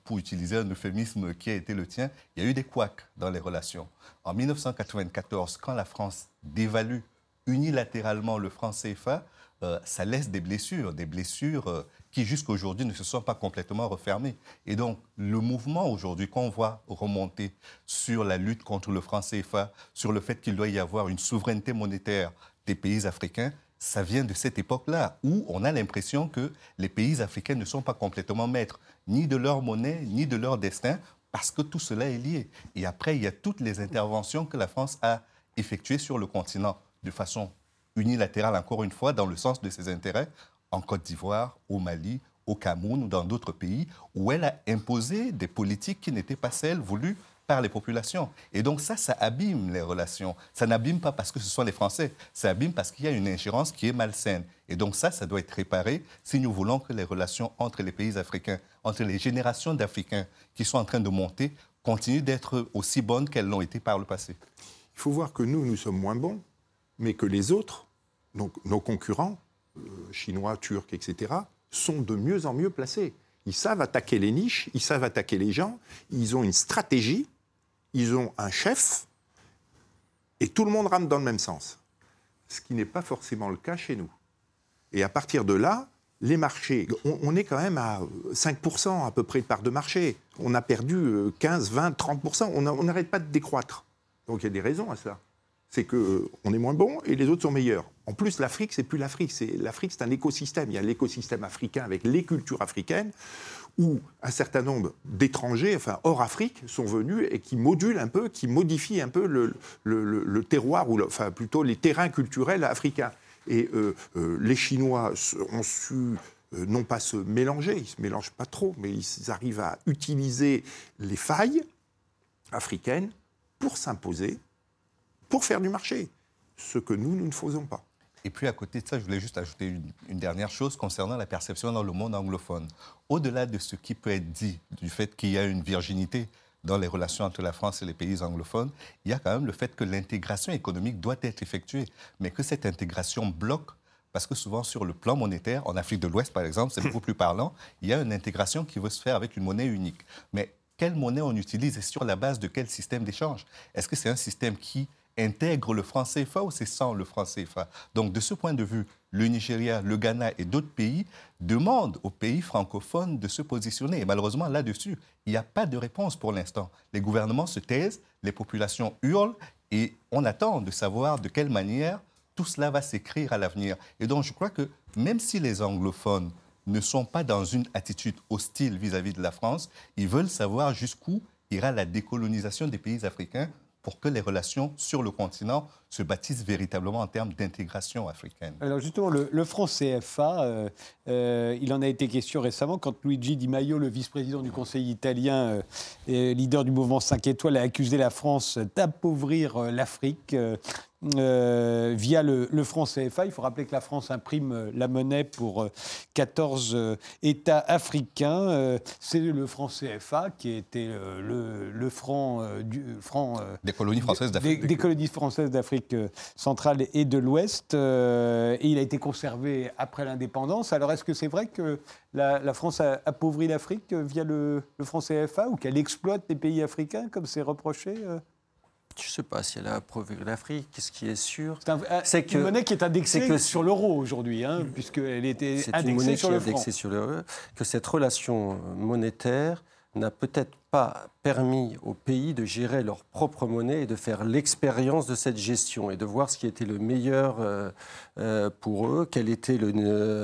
pour utiliser un euphémisme qui a été le tien, il y a eu des couacs dans les relations. En 1994, quand la France dévalue unilatéralement le franc CFA, euh, ça laisse des blessures, des blessures euh, qui jusqu'à aujourd'hui ne se sont pas complètement refermées. Et donc le mouvement aujourd'hui qu'on voit remonter sur la lutte contre le franc CFA, sur le fait qu'il doit y avoir une souveraineté monétaire des pays africains, ça vient de cette époque-là où on a l'impression que les pays africains ne sont pas complètement maîtres ni de leur monnaie, ni de leur destin, parce que tout cela est lié. Et après, il y a toutes les interventions que la France a effectuées sur le continent de façon unilatérale, encore une fois, dans le sens de ses intérêts, en Côte d'Ivoire, au Mali, au Cameroun ou dans d'autres pays, où elle a imposé des politiques qui n'étaient pas celles voulues par les populations. Et donc ça, ça abîme les relations. Ça n'abîme pas parce que ce sont les Français, ça abîme parce qu'il y a une ingérence qui est malsaine. Et donc ça, ça doit être réparé si nous voulons que les relations entre les pays africains, entre les générations d'Africains qui sont en train de monter, continuent d'être aussi bonnes qu'elles l'ont été par le passé. Il faut voir que nous, nous sommes moins bons, mais que les autres, donc nos concurrents, euh, chinois, turcs, etc., sont de mieux en mieux placés. Ils savent attaquer les niches, ils savent attaquer les gens, ils ont une stratégie ils ont un chef et tout le monde rame dans le même sens. Ce qui n'est pas forcément le cas chez nous. Et à partir de là, les marchés, on, est quand même à 5% à peu près de part de marché. On a perdu 15, 20, 30%. On n'arrête pas de décroître. Donc il y a des raisons à cela. C'est qu'on est moins bon et les autres sont meilleurs. En plus, l'Afrique, c'est plus l'Afrique. L'Afrique, c'est un écosystème. Il y a l'écosystème africain avec les cultures africaines où un certain nombre d'étrangers, hors Afrique, sont venus et qui modulent un peu, qui modifient un peu le, terroir, ou enfin plutôt les terrains culturels africains. Et euh, euh, les Chinois ont su euh, non pas se mélanger, ils ne se mélangent pas trop, mais ils arrivent à utiliser les failles africaines pour s'imposer, pour faire du marché, ce que nous, nous ne faisons pas. Et puis à côté de ça, je voulais juste ajouter une, dernière chose concernant la perception dans le monde anglophone. Au-delà de ce qui peut être dit du fait qu'il y a une virginité dans les relations entre la France et les pays anglophones, il y a quand même le fait que l'intégration économique doit être effectuée, mais que cette intégration bloque parce que souvent sur le plan monétaire, en Afrique de l'Ouest par exemple, c'est beaucoup plus parlant, il y a une intégration qui veut se faire avec une monnaie unique. Mais quelle monnaie on utilise et sur la base de quel système d'échange? Est-ce que c'est un système qui intègre le franc CFA ou c'est sans le franc CFA Donc de ce point de vue, le Nigeria, le Ghana et d'autres pays demandent aux pays francophones de se positionner. Et malheureusement, là-dessus, il n'y a pas de réponse pour l'instant. Les gouvernements se taisent, les populations hurlent et on attend de savoir de quelle manière tout cela va s'écrire à l'avenir. Et donc je crois que même si les anglophones ne sont pas dans une attitude hostile vis-à-vis de la France. Ils veulent savoir jusqu'où ira la décolonisation des pays africains pour que les relations sur le continent se bâtissent véritablement en termes d'intégration africaine. Alors justement, le, franc CFA, euh, euh, il en a été question récemment quand Luigi Di Maio, le vice-président du Conseil italien euh, et leader du mouvement 5 étoiles, a accusé la France d'appauvrir l'Afrique. Euh, via le, franc CFA. Il faut rappeler que la France imprime euh, la monnaie pour 14 euh, États africains. C'est le franc CFA qui était le, le franc du franc des colonies françaises d'Afrique. Des, colonies françaises d'Afrique centrale et de l'Ouest. et il a été conservé après l'indépendance. Alors est-ce que c'est vrai que la, France a appauvri l'Afrique via le, le franc CFA ou qu'elle exploite les pays africains comme c'est reproché je ne sais pas si elle a approuvé l'Afrique. Ce qui est sûr, c'est que une monnaie qui est indexée que, sur l'euro aujourd'hui, hein, puisqu'elle était indexée sur le franc. sur l'euro. Que cette relation monétaire n'a peut-être permis aux pays de gérer leur propre monnaie et de faire l'expérience de cette gestion et de voir ce qui était le meilleur euh, euh, pour eux, quel était le,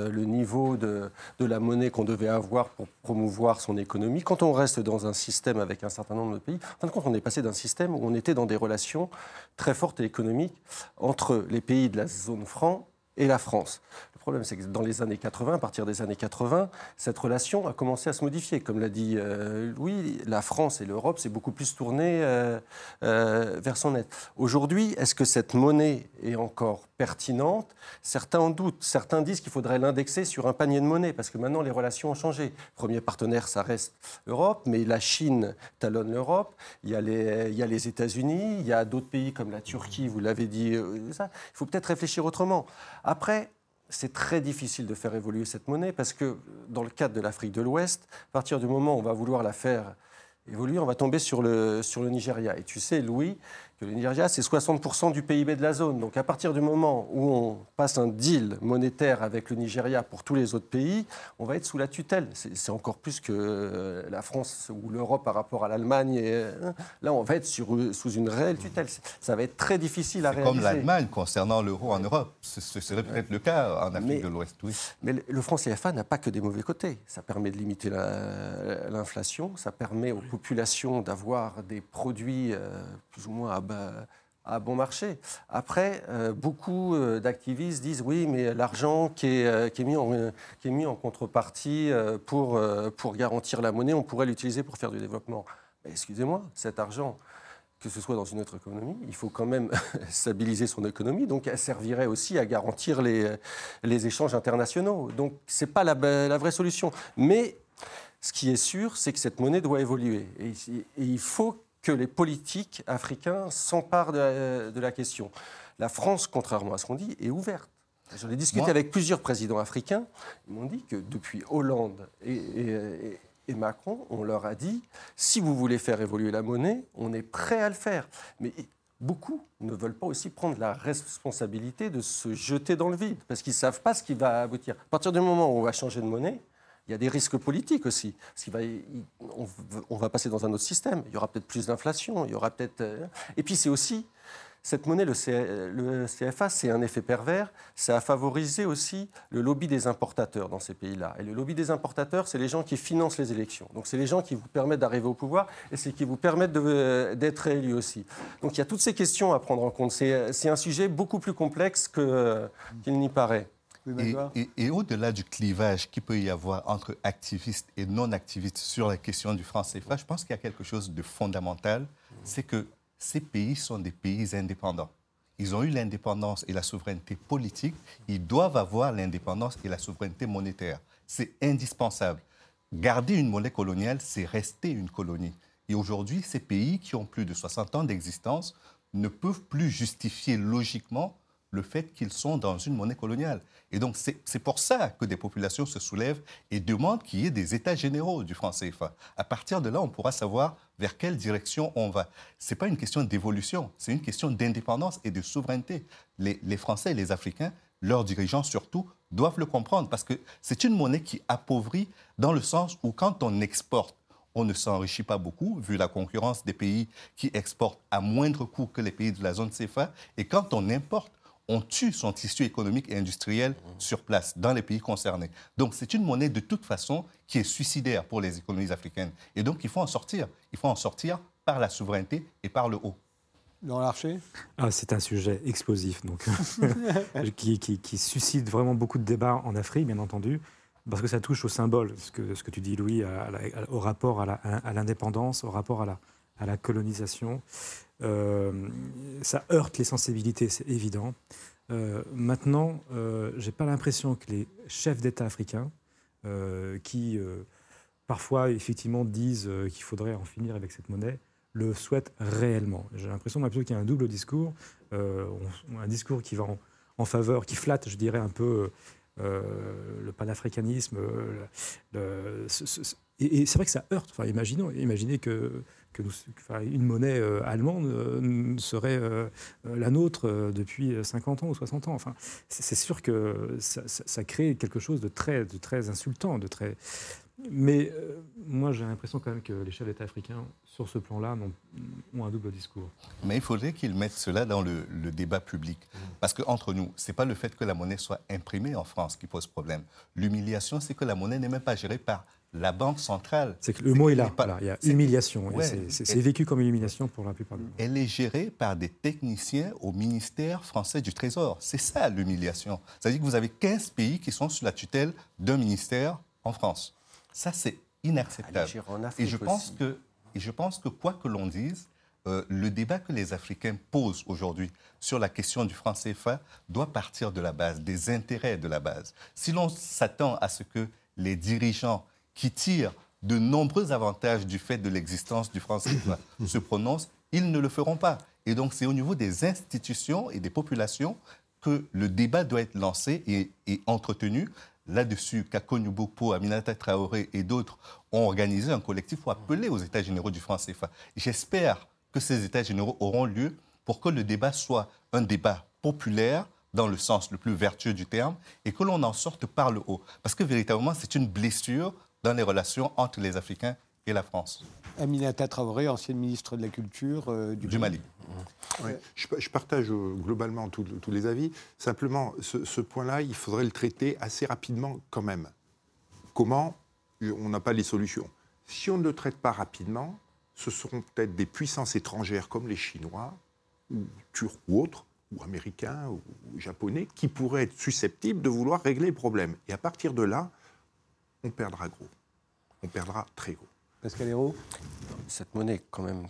le niveau de, de, la monnaie qu'on devait avoir pour promouvoir son économie. Quand on reste dans un système avec un certain nombre de pays, en fin de compte, on est passé d'un système où on était dans des relations très fortes et économiques entre les pays de la zone franc et la France problème, c'est que dans les années 80, à partir des années 80, cette relation a commencé à se modifier. Comme l'a dit euh, Louis, la France et l'Europe s'est beaucoup plus tournée euh, euh, vers son aide. Aujourd'hui, est-ce que cette monnaie est encore pertinente? Certains en doutent. Certains disent qu'il faudrait l'indexer sur un panier de monnaie, parce que maintenant les relations ont changé. Premier partenaire, ça reste l'Europe, mais la Chine talonne l'Europe. Il y a les, États-Unis, il y a d'autres pays comme la Turquie, vous l'avez dit. Il faut peut-être réfléchir autrement. Après, c'est très difficile de faire évoluer cette monnaie parce que dans le cadre de l'Afrique de l'Ouest, à partir du moment où on va vouloir la faire évoluer, on va tomber sur le, sur le Nigeria. Et tu sais, Louis, le Nigeria, c'est 60% du PIB de la zone. Donc à partir du moment où on passe un deal monétaire avec le Nigeria pour tous les autres pays, on va être sous la tutelle. C'est encore plus que euh, la France ou l'Europe par rapport à l'Allemagne. Hein. Là, on va être sur, sous une réelle tutelle. Ça va être très difficile à réaliser. Comme l'Allemagne concernant l'euro en Europe. Ce serait peut-être le cas en Afrique de l'Ouest, oui. Mais le franc CFA n'a pas que des mauvais côtés. Ça permet de limiter l'inflation, ça permet aux populations d'avoir des produits euh, plus ou moins à bas à bon marché. Après, euh, beaucoup euh, d'activistes disent oui, mais l'argent qui, est, euh, mis en, contrepartie pour, garantir la monnaie, on pourrait l'utiliser pour faire du développement. Excusez-moi, cet argent, que ce soit dans une autre économie, il faut quand même *laughs* stabiliser son économie, donc elle servirait aussi à garantir les, échanges internationaux. Donc ce n'est pas la, la, vraie solution. Mais ce qui est sûr, c'est que cette monnaie doit évoluer. Et, et il faut que les politiques africains s'emparent de, la question. La France, contrairement à ce qu'on dit, est ouverte. J'en ai discuté avec plusieurs présidents africains. Ils m'ont dit que depuis Hollande et, Macron, on leur a dit si vous voulez faire évoluer la monnaie, on est prêt à le faire. Mais beaucoup ne veulent pas aussi prendre la responsabilité de se jeter dans le vide parce qu'ils ne savent pas ce qui va aboutir. À partir du moment où on va changer de monnaie, il y a des risques politiques aussi. va, on, va passer dans un autre système. Il y aura peut-être plus d'inflation. Il y aura peut-être. Euh, et puis c'est aussi cette monnaie, le, CFA, c'est un effet pervers. Ça a favorisé aussi le lobby des importateurs dans ces pays-là. Et le lobby des importateurs, c'est les gens qui financent les élections. Donc c'est les gens qui vous permettent d'arriver au pouvoir et c'est qui vous permettent d'être réélus aussi. Donc il y a toutes ces questions à prendre en compte. C'est un sujet beaucoup plus complexe qu'il n'y paraît et, au-delà du clivage qu'il peut y avoir entre activistes et non-activistes sur la question du franc CFA, je pense qu'il y a quelque chose de fondamental, c'est que ces pays sont des pays indépendants. Ils ont eu l'indépendance et la souveraineté politique, ils doivent avoir l'indépendance et la souveraineté monétaire. C'est indispensable. Garder une monnaie coloniale, c'est rester une colonie. Et aujourd'hui, ces pays qui ont plus de 60 ans d'existence ne peuvent plus justifier logiquement le fait qu'ils sont dans une monnaie coloniale. Et donc, c'est pour ça que des populations se soulèvent et demandent qu'il y ait des états généraux du franc CFA. À partir de là, on pourra savoir vers quelle direction on va. Ce n'est pas une question d'évolution, c'est une question d'indépendance et de souveraineté. Les, Français et les Africains, leurs dirigeants surtout, doivent le comprendre parce que c'est une monnaie qui appauvrit dans le sens où quand on exporte, on ne s'enrichit pas beaucoup, vu la concurrence des pays qui exportent à moindre coût que les pays de la zone CFA. Et quand on importe, on tue son tissu économique et industriel sur place, dans les pays concernés. Donc c'est une monnaie de toute façon qui est suicidaire pour les économies africaines. Et donc il faut en sortir. Il faut en sortir par la souveraineté et par le haut. Dans l'archer? Ah, C'est un sujet explosif, donc, *laughs* *laughs* qui, suscite vraiment beaucoup de débats en Afrique, bien entendu, parce que ça touche au symbole, ce que, ce que tu dis, Louis, au rapport à l'indépendance, au rapport à la, à la colonisation. Euh, ça heurte les sensibilités, c'est évident. Euh, maintenant, euh, je n'ai pas l'impression que les chefs d'État africains, qui parfois effectivement disent qu'il faudrait en finir avec cette monnaie, le souhaitent réellement. J'ai l'impression qu'il y a un double discours, un discours qui va en, faveur, qui flatte, je dirais, un peu le panafricanisme. et, c'est vrai que ça heurte. Enfin, imaginons, imaginez que que une monnaie euh, allemande euh, serait euh, la nôtre depuis 50 ans ou 60 ans. Enfin, c'est sûr que ça, crée quelque chose de très, de très insultant, de très. Mais moi, j'ai l'impression quand même que les chefs d'État africains, sur ce plan-là, ont, un double discours. Mais il faudrait qu'ils mettent cela dans le, débat public. Parce qu'entre nous, ce n'est pas le fait que la monnaie soit imprimée en France qui pose problème. L'humiliation, c'est que la monnaie n'est même pas gérée par la Banque centrale. C'est que le mot est là. il y a humiliation. c'est vécu comme une humiliation pour la plupart des Elle est gérée par des techniciens au ministère français du Trésor. C'est ça l'humiliation. C'est-à-dire que vous avez 15 pays qui sont sous la tutelle d'un ministère en France. Ça, c'est inacceptable. Et je, pense que, et je pense que, quoi que l'on dise, euh, le débat que les Africains posent aujourd'hui sur la question du franc CFA doit partir de la base, des intérêts de la base. Si l'on s'attend à ce que les dirigeants qui tirent de nombreux avantages du fait de l'existence du franc CFA *coughs* se prononcent, ils ne le feront pas. Et donc c'est au niveau des institutions et des populations que le débat doit être lancé et, entretenu. Là-dessus, Kako Nyubokpo, Aminata Traoré et d'autres ont organisé un collectif pour appeler aux États généraux du franc CFA. J'espère que ces États généraux auront lieu pour que le débat soit un débat populaire dans le sens le plus vertueux du terme et que l'on en sorte par le haut. Parce que véritablement, c'est une blessure dans les relations entre les Africains et la France. Aminata Traoré, ancienne ministre de la Culture euh, du, Mali. je, partage euh, globalement tous les avis. Simplement, ce, point-là, il faudrait le traiter assez rapidement quand même. Comment On n'a pas les solutions? Si on ne le traite pas rapidement, ce seront peut-être des puissances étrangères comme les Chinois, ou Turcs ou autres, ou Américains ou Japonais, qui pourraient être susceptibles de vouloir régler le problème. Et à partir de là, on perdra gros. On perdra très gros. Pascal Hérault Cette monnaie, quand même,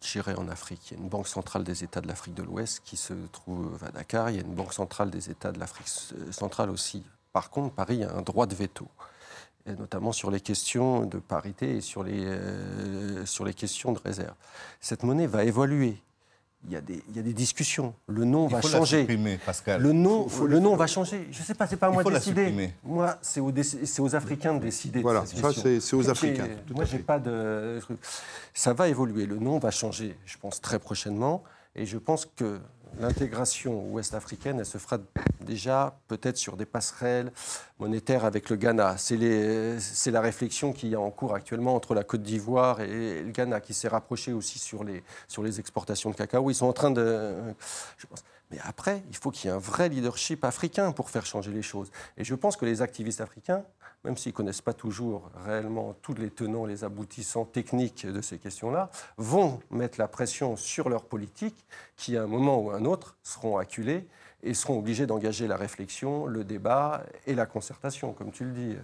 gérée en Afrique. Il y a une banque centrale des États de l'Afrique de l'Ouest qui se trouve à Dakar. Il y a une banque centrale des États de l'Afrique centrale aussi. Par contre, Paris a un droit de veto, et notamment sur les questions de parité et sur les, euh, sur les questions de réserve. Cette monnaie va évoluer il y, a des, il y, a des, discussions. Le nom va changer. Pascal. Le nom, le nom va changer. Je ne sais pas, c'est pas à moi de décider. Moi, c'est aux, aux, Africains de décider. Voilà, ça c'est aux Africains. Moi, j'ai pas de Ça va évoluer. Le nom va changer, je pense très prochainement, et je pense que l'intégration ouest-africaine, elle se fera déjà peut-être sur des passerelles monétaires avec le Ghana. C'est la réflexion qui est en cours actuellement entre la Côte d'Ivoire et le Ghana, qui s'est rapproché aussi sur les, exportations de cacao. Ils sont en train de... Mais après, il faut qu'il y ait un vrai leadership africain pour faire changer les choses. Et je pense que les activistes africains, même s'ils ne connaissent pas toujours réellement tous les tenants, les aboutissants techniques de ces questions-là, vont mettre la pression sur leur politique qui, à un moment ou à un autre, seront acculés et seront obligés d'engager la réflexion, le débat et la concertation, comme tu le dis.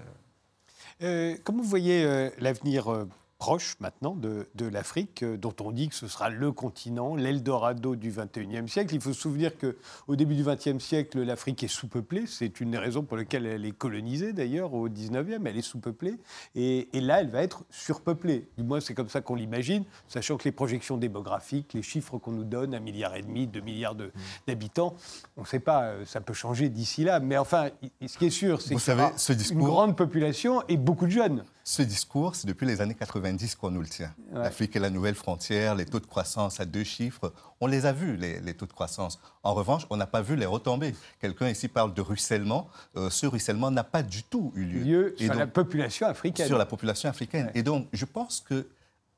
Euh, comment vous voyez euh, l'avenir euh, proche maintenant de, l'Afrique, euh, dont on dit que ce sera le continent, l'Eldorado du 21e siècle. Il faut se souvenir qu'au début du 20e siècle, l'Afrique est sous-peuplée. C'est une des raisons pour lesquelles elle est colonisée d'ailleurs au 19e. Elle est sous-peuplée. Et, là, elle va être surpeuplée. Du moins, c'est comme ça qu'on l'imagine, sachant que les projections démographiques, les chiffres qu'on nous donne, un milliard et demi, deux milliards mmh. d'habitants, on ne sait pas, euh, ça peut changer d'ici là. Mais enfin, ce qui est sûr, c'est qu'il y aura une grande population et beaucoup de jeunes. Ce discours, c'est depuis les années 90 qu'on nous le tient. L'Afrique est la nouvelle frontière, les taux de croissance à deux chiffres, on les a vus, les, taux de croissance. En revanche, on n'a pas vu les retombées. Quelqu'un ici parle de ruissellement. Euh, ce ruissellement n'a pas du tout eu lieu. lieu sur la population africaine. Sur la population africaine. Et donc, je pense que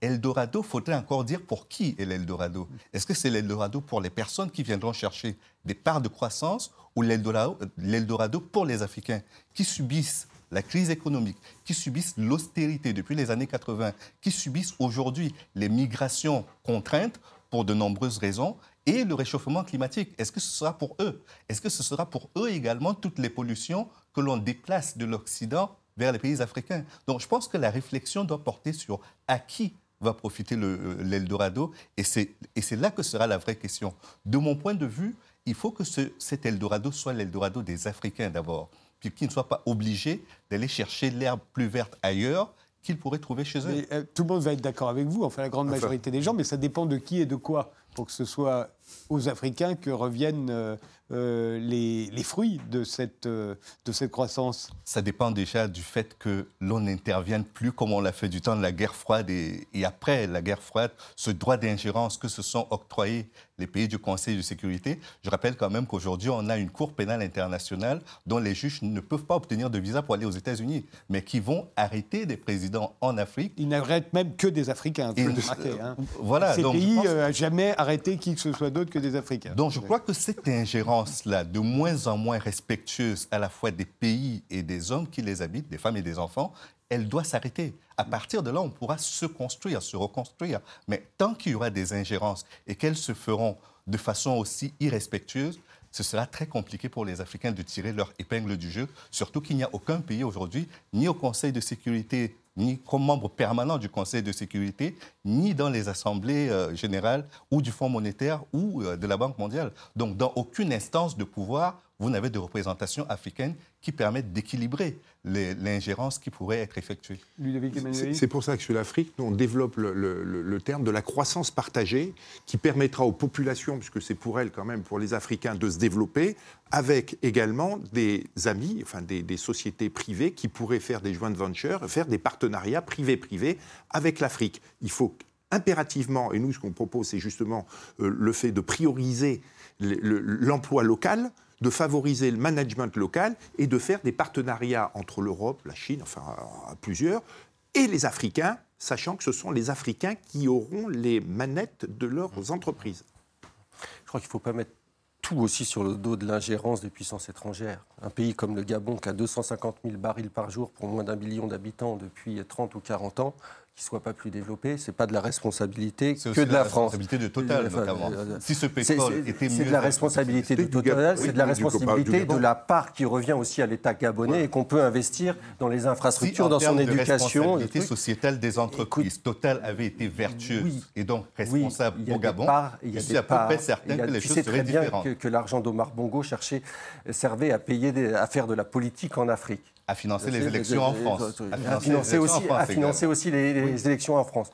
Eldorado, faudrait encore dire pour qui est l'Eldorado. Est-ce que c'est l'Eldorado pour les personnes qui viendront chercher des parts de croissance ou l'Eldorado pour les Africains qui subissent la crise économique, qui subissent l'austérité depuis les années 80, qui subissent aujourd'hui les migrations contraintes pour de nombreuses raisons et le réchauffement climatique. Est-ce que ce sera pour eux? Est-ce que ce sera pour eux également toutes les pollutions que l'on déplace de l'Occident vers les pays africains? Donc je pense que la réflexion doit porter sur à qui va profiter euh, l'Eldorado et c'est là que sera la vraie question. De mon point de vue, il faut que ce, cet Eldorado soit l'Eldorado des Africains d'abord puis qu'ils ne soient pas obligés d'aller chercher l'herbe plus verte ailleurs qu'ils pourraient trouver chez eux. Euh, tout le monde va être d'accord avec vous, enfin la grande majorité des gens, mais ça dépend de qui et de quoi pour que ce soit aux Africains que reviennent euh, euh, les, fruits de cette, de cette croissance Ça dépend déjà du fait que l'on n'intervienne plus comme on l'a fait du temps de la guerre froide et, et après la guerre froide, ce droit d'ingérence que se sont octroyés les pays du Conseil de sécurité. Je rappelle quand même qu'aujourd'hui, on a une Cour pénale internationale dont les juges ne peuvent pas obtenir de visa pour aller aux États-Unis, mais qui vont arrêter des présidents en Afrique. Ils n'arrêtent même que des Africains, vous le hein. Voilà, Ces pays n'ont euh, jamais arrêté qui que ce soit que des Africains. Donc je crois que cette ingérence-là, de moins en moins respectueuse à la fois des pays et des hommes qui les habitent, des femmes et des enfants, elle doit s'arrêter. À partir de là, on pourra se construire, se reconstruire. Mais tant qu'il y aura des ingérences et qu'elles se feront de façon aussi irrespectueuse, ce sera très compliqué pour les Africains de tirer leur épingle du jeu, surtout qu'il n'y a aucun pays aujourd'hui, ni au Conseil de sécurité, ni comme membre permanent du Conseil de sécurité, ni dans les assemblées euh, générales ou du Fonds monétaire ou euh, de la Banque mondiale. Donc, dans aucune instance de pouvoir, vous n'avez de représentation africaine qui permette d'équilibrer l'ingérence qui pourrait être effectuée. C'est pour ça que sur l'Afrique, nous, on développe le, terme de la croissance partagée qui permettra aux populations, puisque c'est pour elles quand même, pour les Africains, de se développer, avec également des amis, enfin des, des sociétés privées qui pourraient faire des joint ventures, faire des partenariats privés-privés avec l'Afrique. Il faut impérativement, et nous ce qu'on propose, c'est justement euh, le fait de prioriser l'emploi local, de favoriser le management local et de faire des partenariats entre l'Europe, la Chine, enfin plusieurs, et les Africains, sachant que ce sont les Africains qui auront les manettes de leurs entreprises. Je crois qu'il ne faut pas mettre tout aussi sur le dos de l'ingérence des puissances étrangères. Un pays comme le Gabon qui a 250 000 barils par jour pour moins d'un million d'habitants depuis 30 ou 40 ans, qui ne soit pas plus développé, c'est pas de la responsabilité que de la, France. C'est responsabilité de Total, notamment. Euh, si ce pétrole était mieux... C'est de la responsabilité de Total, c'est de la responsabilité de la part qui revient aussi à l'État gabonais et qu'on peut investir dans les infrastructures, dans son éducation. La responsabilité sociétale des entreprises. Total avait été vertueuse et donc responsable au Gabon. il y a je à peu près certain que les choses seraient différentes. Que, que l'argent d'Omar Bongo cherchait, servait à, payer à faire de la politique en Afrique à financer les élections en France. À financer, aussi, à financer aussi les, élections en France.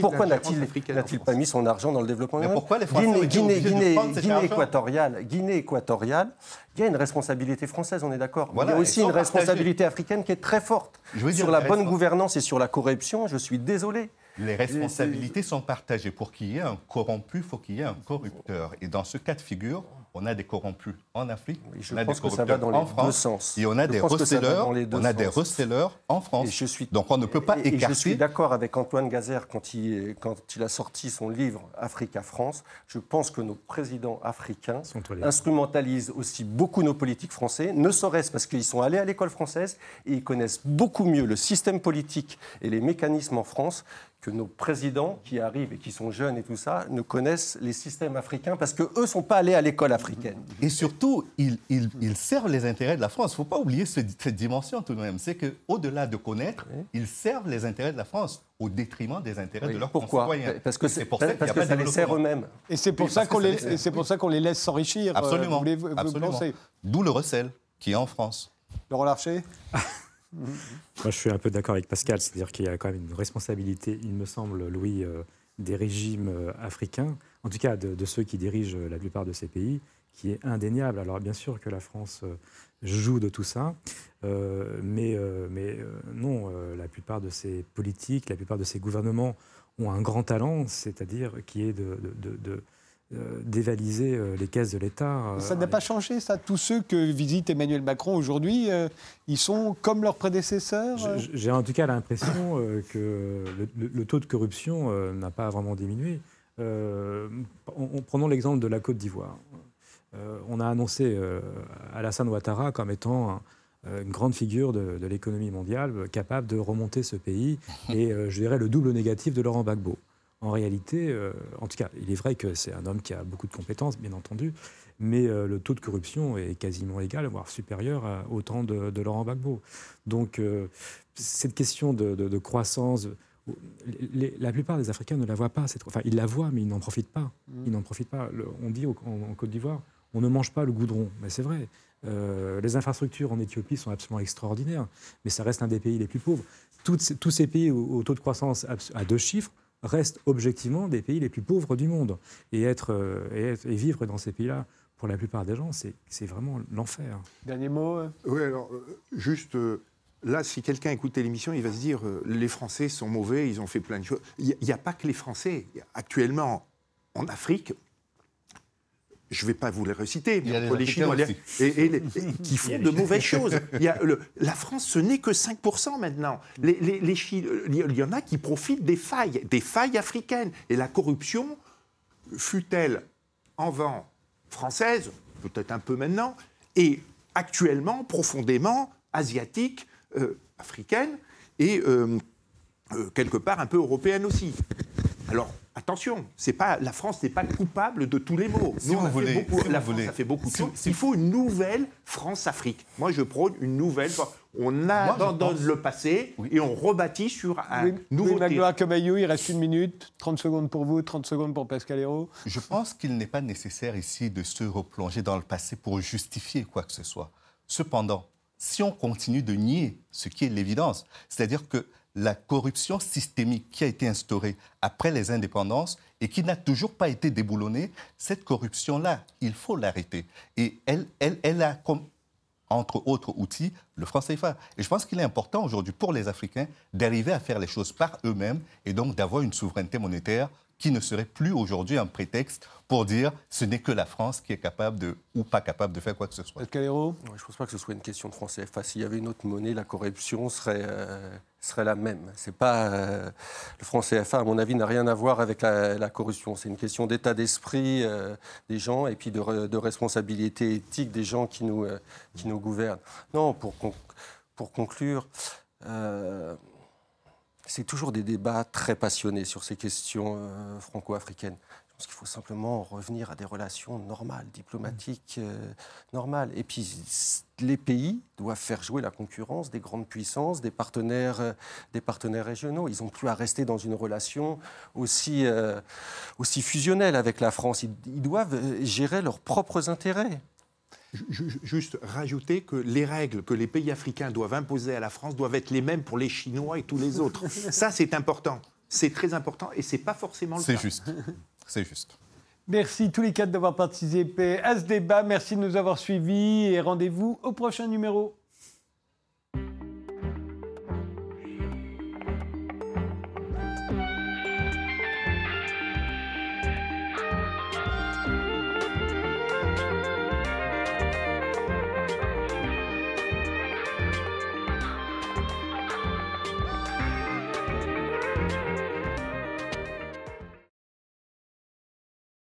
pourquoi n'a-t-il pas mis son argent dans le développement pourquoi les Français Guinée, Guinée, Guinée, équatoriale, Guinée équatoriale, il y a une responsabilité française, on est d'accord. il y a aussi une responsabilité africaine qui est très forte. sur la bonne gouvernance et sur la corruption, je suis désolé. Les responsabilités sont partagées. Pour qu'il y ait un corrompu, il faut qu'il y ait un corrupteur. Et dans ce cas de figure, on a des corrompus en Afrique, je on a des corrupteurs dans en France, sens. et on a des receleurs, on a des receleurs en France. Je suis, Donc on ne peut pas écarter. Et je suis d'accord avec Antoine Gazer quand il, quand il a sorti son livre Afrique à France. Je pense que nos présidents africains instrumentalisent aussi beaucoup nos politiques français, ne serait-ce parce qu'ils sont allés à l'école française et ils connaissent beaucoup mieux le système politique et les mécanismes en France que nos présidents qui arrivent et qui sont jeunes et tout ça ne connaissent les systèmes africains parce qu'eux ne sont pas allés à l'école africaine. Et surtout, ils, servent les intérêts de la France. Il ne faut pas oublier cette dimension tout de même. C'est qu'au-delà de connaître, ils servent les intérêts de la France au détriment des intérêts de leurs Pourquoi? Parce que, c'est pour ça, parce que ça les sert eux-mêmes. Et c'est pour, ça qu'on les, les, laisse s'enrichir. Euh, Absolument. Absolument. D'où le recel qui est en France. Laurent Larcher? Moi, je suis un peu d'accord avec Pascal, c'est-à-dire qu'il y a quand même une responsabilité, il me semble, Louis, euh, des régimes euh, africains, en tout cas de, ceux qui dirigent la plupart de ces pays, qui est indéniable. Alors bien sûr que la France euh, joue de tout ça, mais, mais non, la plupart de ces politiques, la plupart de ces gouvernements ont un grand talent, c'est-à-dire qui est de, euh, dévaliser euh, les caisses de l'État. Euh, ça n'a pas changé, ça Tous ceux que visite Emmanuel Macron aujourd'hui, ils sont comme leurs prédécesseurs J'ai en tout cas l'impression que le, taux de corruption n'a pas vraiment diminué. prenons l'exemple de la Côte d'Ivoire. on a annoncé Alassane Ouattara comme étant une grande figure de, de l'économie mondiale, capable de remonter ce pays, et je dirais le double négatif de Laurent Gbagbo. En réalité, euh, en tout cas, il est vrai que c'est un homme qui a beaucoup de compétences, bien entendu, mais euh, le taux de corruption est quasiment égal, voire supérieur au temps de, Laurent Gbagbo. Donc, euh, cette question de, croissance, la plupart des Africains ne la voient pas. Enfin, ils la voient, mais ils n'en profitent pas. Mmh. Ils n'en profitent pas. on dit en, Côte d'Ivoire, on ne mange pas le goudron. Mais c'est vrai. les infrastructures en Éthiopie sont absolument extraordinaires, mais ça reste un des pays les plus pauvres. tous ces pays au, taux de croissance à deux chiffres restent objectivement des pays les plus pauvres du monde. Et, être, euh, et, vivre dans ces pays-là, pour la plupart des gens, c'est vraiment l'enfer. Dernier mot euh Oui, alors, euh, juste. Là, si quelqu'un écoutait l'émission, il va se dire les Français sont mauvais, ils ont fait plein de choses. Il n'y a, pas que les Français. Actuellement, en Afrique, je ne vais pas vous les reciter, mais entre les Chinois et, qui *laughs* font de mauvaises choses. Il la France, ce n'est que 5% maintenant. Les, il y en a qui profitent des failles, des failles africaines. Et la corruption, fut-elle en vent française, peut-être un peu maintenant, et actuellement profondément asiatique, euh, africaine, et euh, euh, quelque part un peu européenne aussi. Alors, Attention, c'est pas la France n'est pas coupable de tous les maux. Nous, on a fait beaucoup, la France a fait beaucoup de choses. Il faut une nouvelle France-Afrique. Moi, je prône une nouvelle. On a dans le passé et on rebâtit sur un nouveau. Magloire Camaillou, il reste une minute, 30 secondes pour vous, 30 secondes pour Pascal Hérault. Je pense qu'il n'est pas nécessaire ici de se replonger dans le passé pour justifier quoi que ce soit. Cependant, si on continue de nier ce qui est l'évidence, c'est-à-dire que la corruption systémique qui a été instaurée après les indépendances et qui n'a toujours pas été déboulonnée, cette corruption-là, il faut l'arrêter. Et elle, elle, elle a comme entre autres outils, le franc CFA. Et je pense qu'il est important aujourd'hui pour les Africains d'arriver à faire les choses par eux-mêmes et donc d'avoir une souveraineté monétaire qui ne serait plus aujourd'hui un prétexte pour dire ce n'est que la France qui est capable de ou pas capable de faire quoi que ce soit. Je ne pense pas que ce soit une question de franc CFA. S'il y avait une autre monnaie, la corruption serait, euh, serait la même. C'est pas euh, le franc CFA, à mon avis, n'a rien à voir avec la, corruption. C'est une question d'état d'esprit euh, des gens et puis de, de, responsabilité éthique des gens qui nous, qui nous gouvernent. Non, pour, pour conclure c'est toujours des débats très passionnés sur ces questions euh, franco-africaines. Je pense qu'il faut simplement revenir à des relations normales, diplomatiques euh, normales. Et puis, les pays doivent faire jouer la concurrence des grandes puissances, des partenaires, euh, des partenaires régionaux. Ils n'ont plus à rester dans une relation aussi, aussi fusionnelle avec la France. ils doivent gérer leurs propres intérêts juste rajouter que les règles que les pays africains doivent imposer à la France doivent être les mêmes pour les Chinois et tous les autres. *laughs* Ça, c'est important. C'est très important et c'est pas forcément le cas. C'est juste. *laughs* C'est juste. Merci tous les quatre d'avoir participé à ce débat. Merci de nous avoir suivis et rendez-vous au prochain numéro.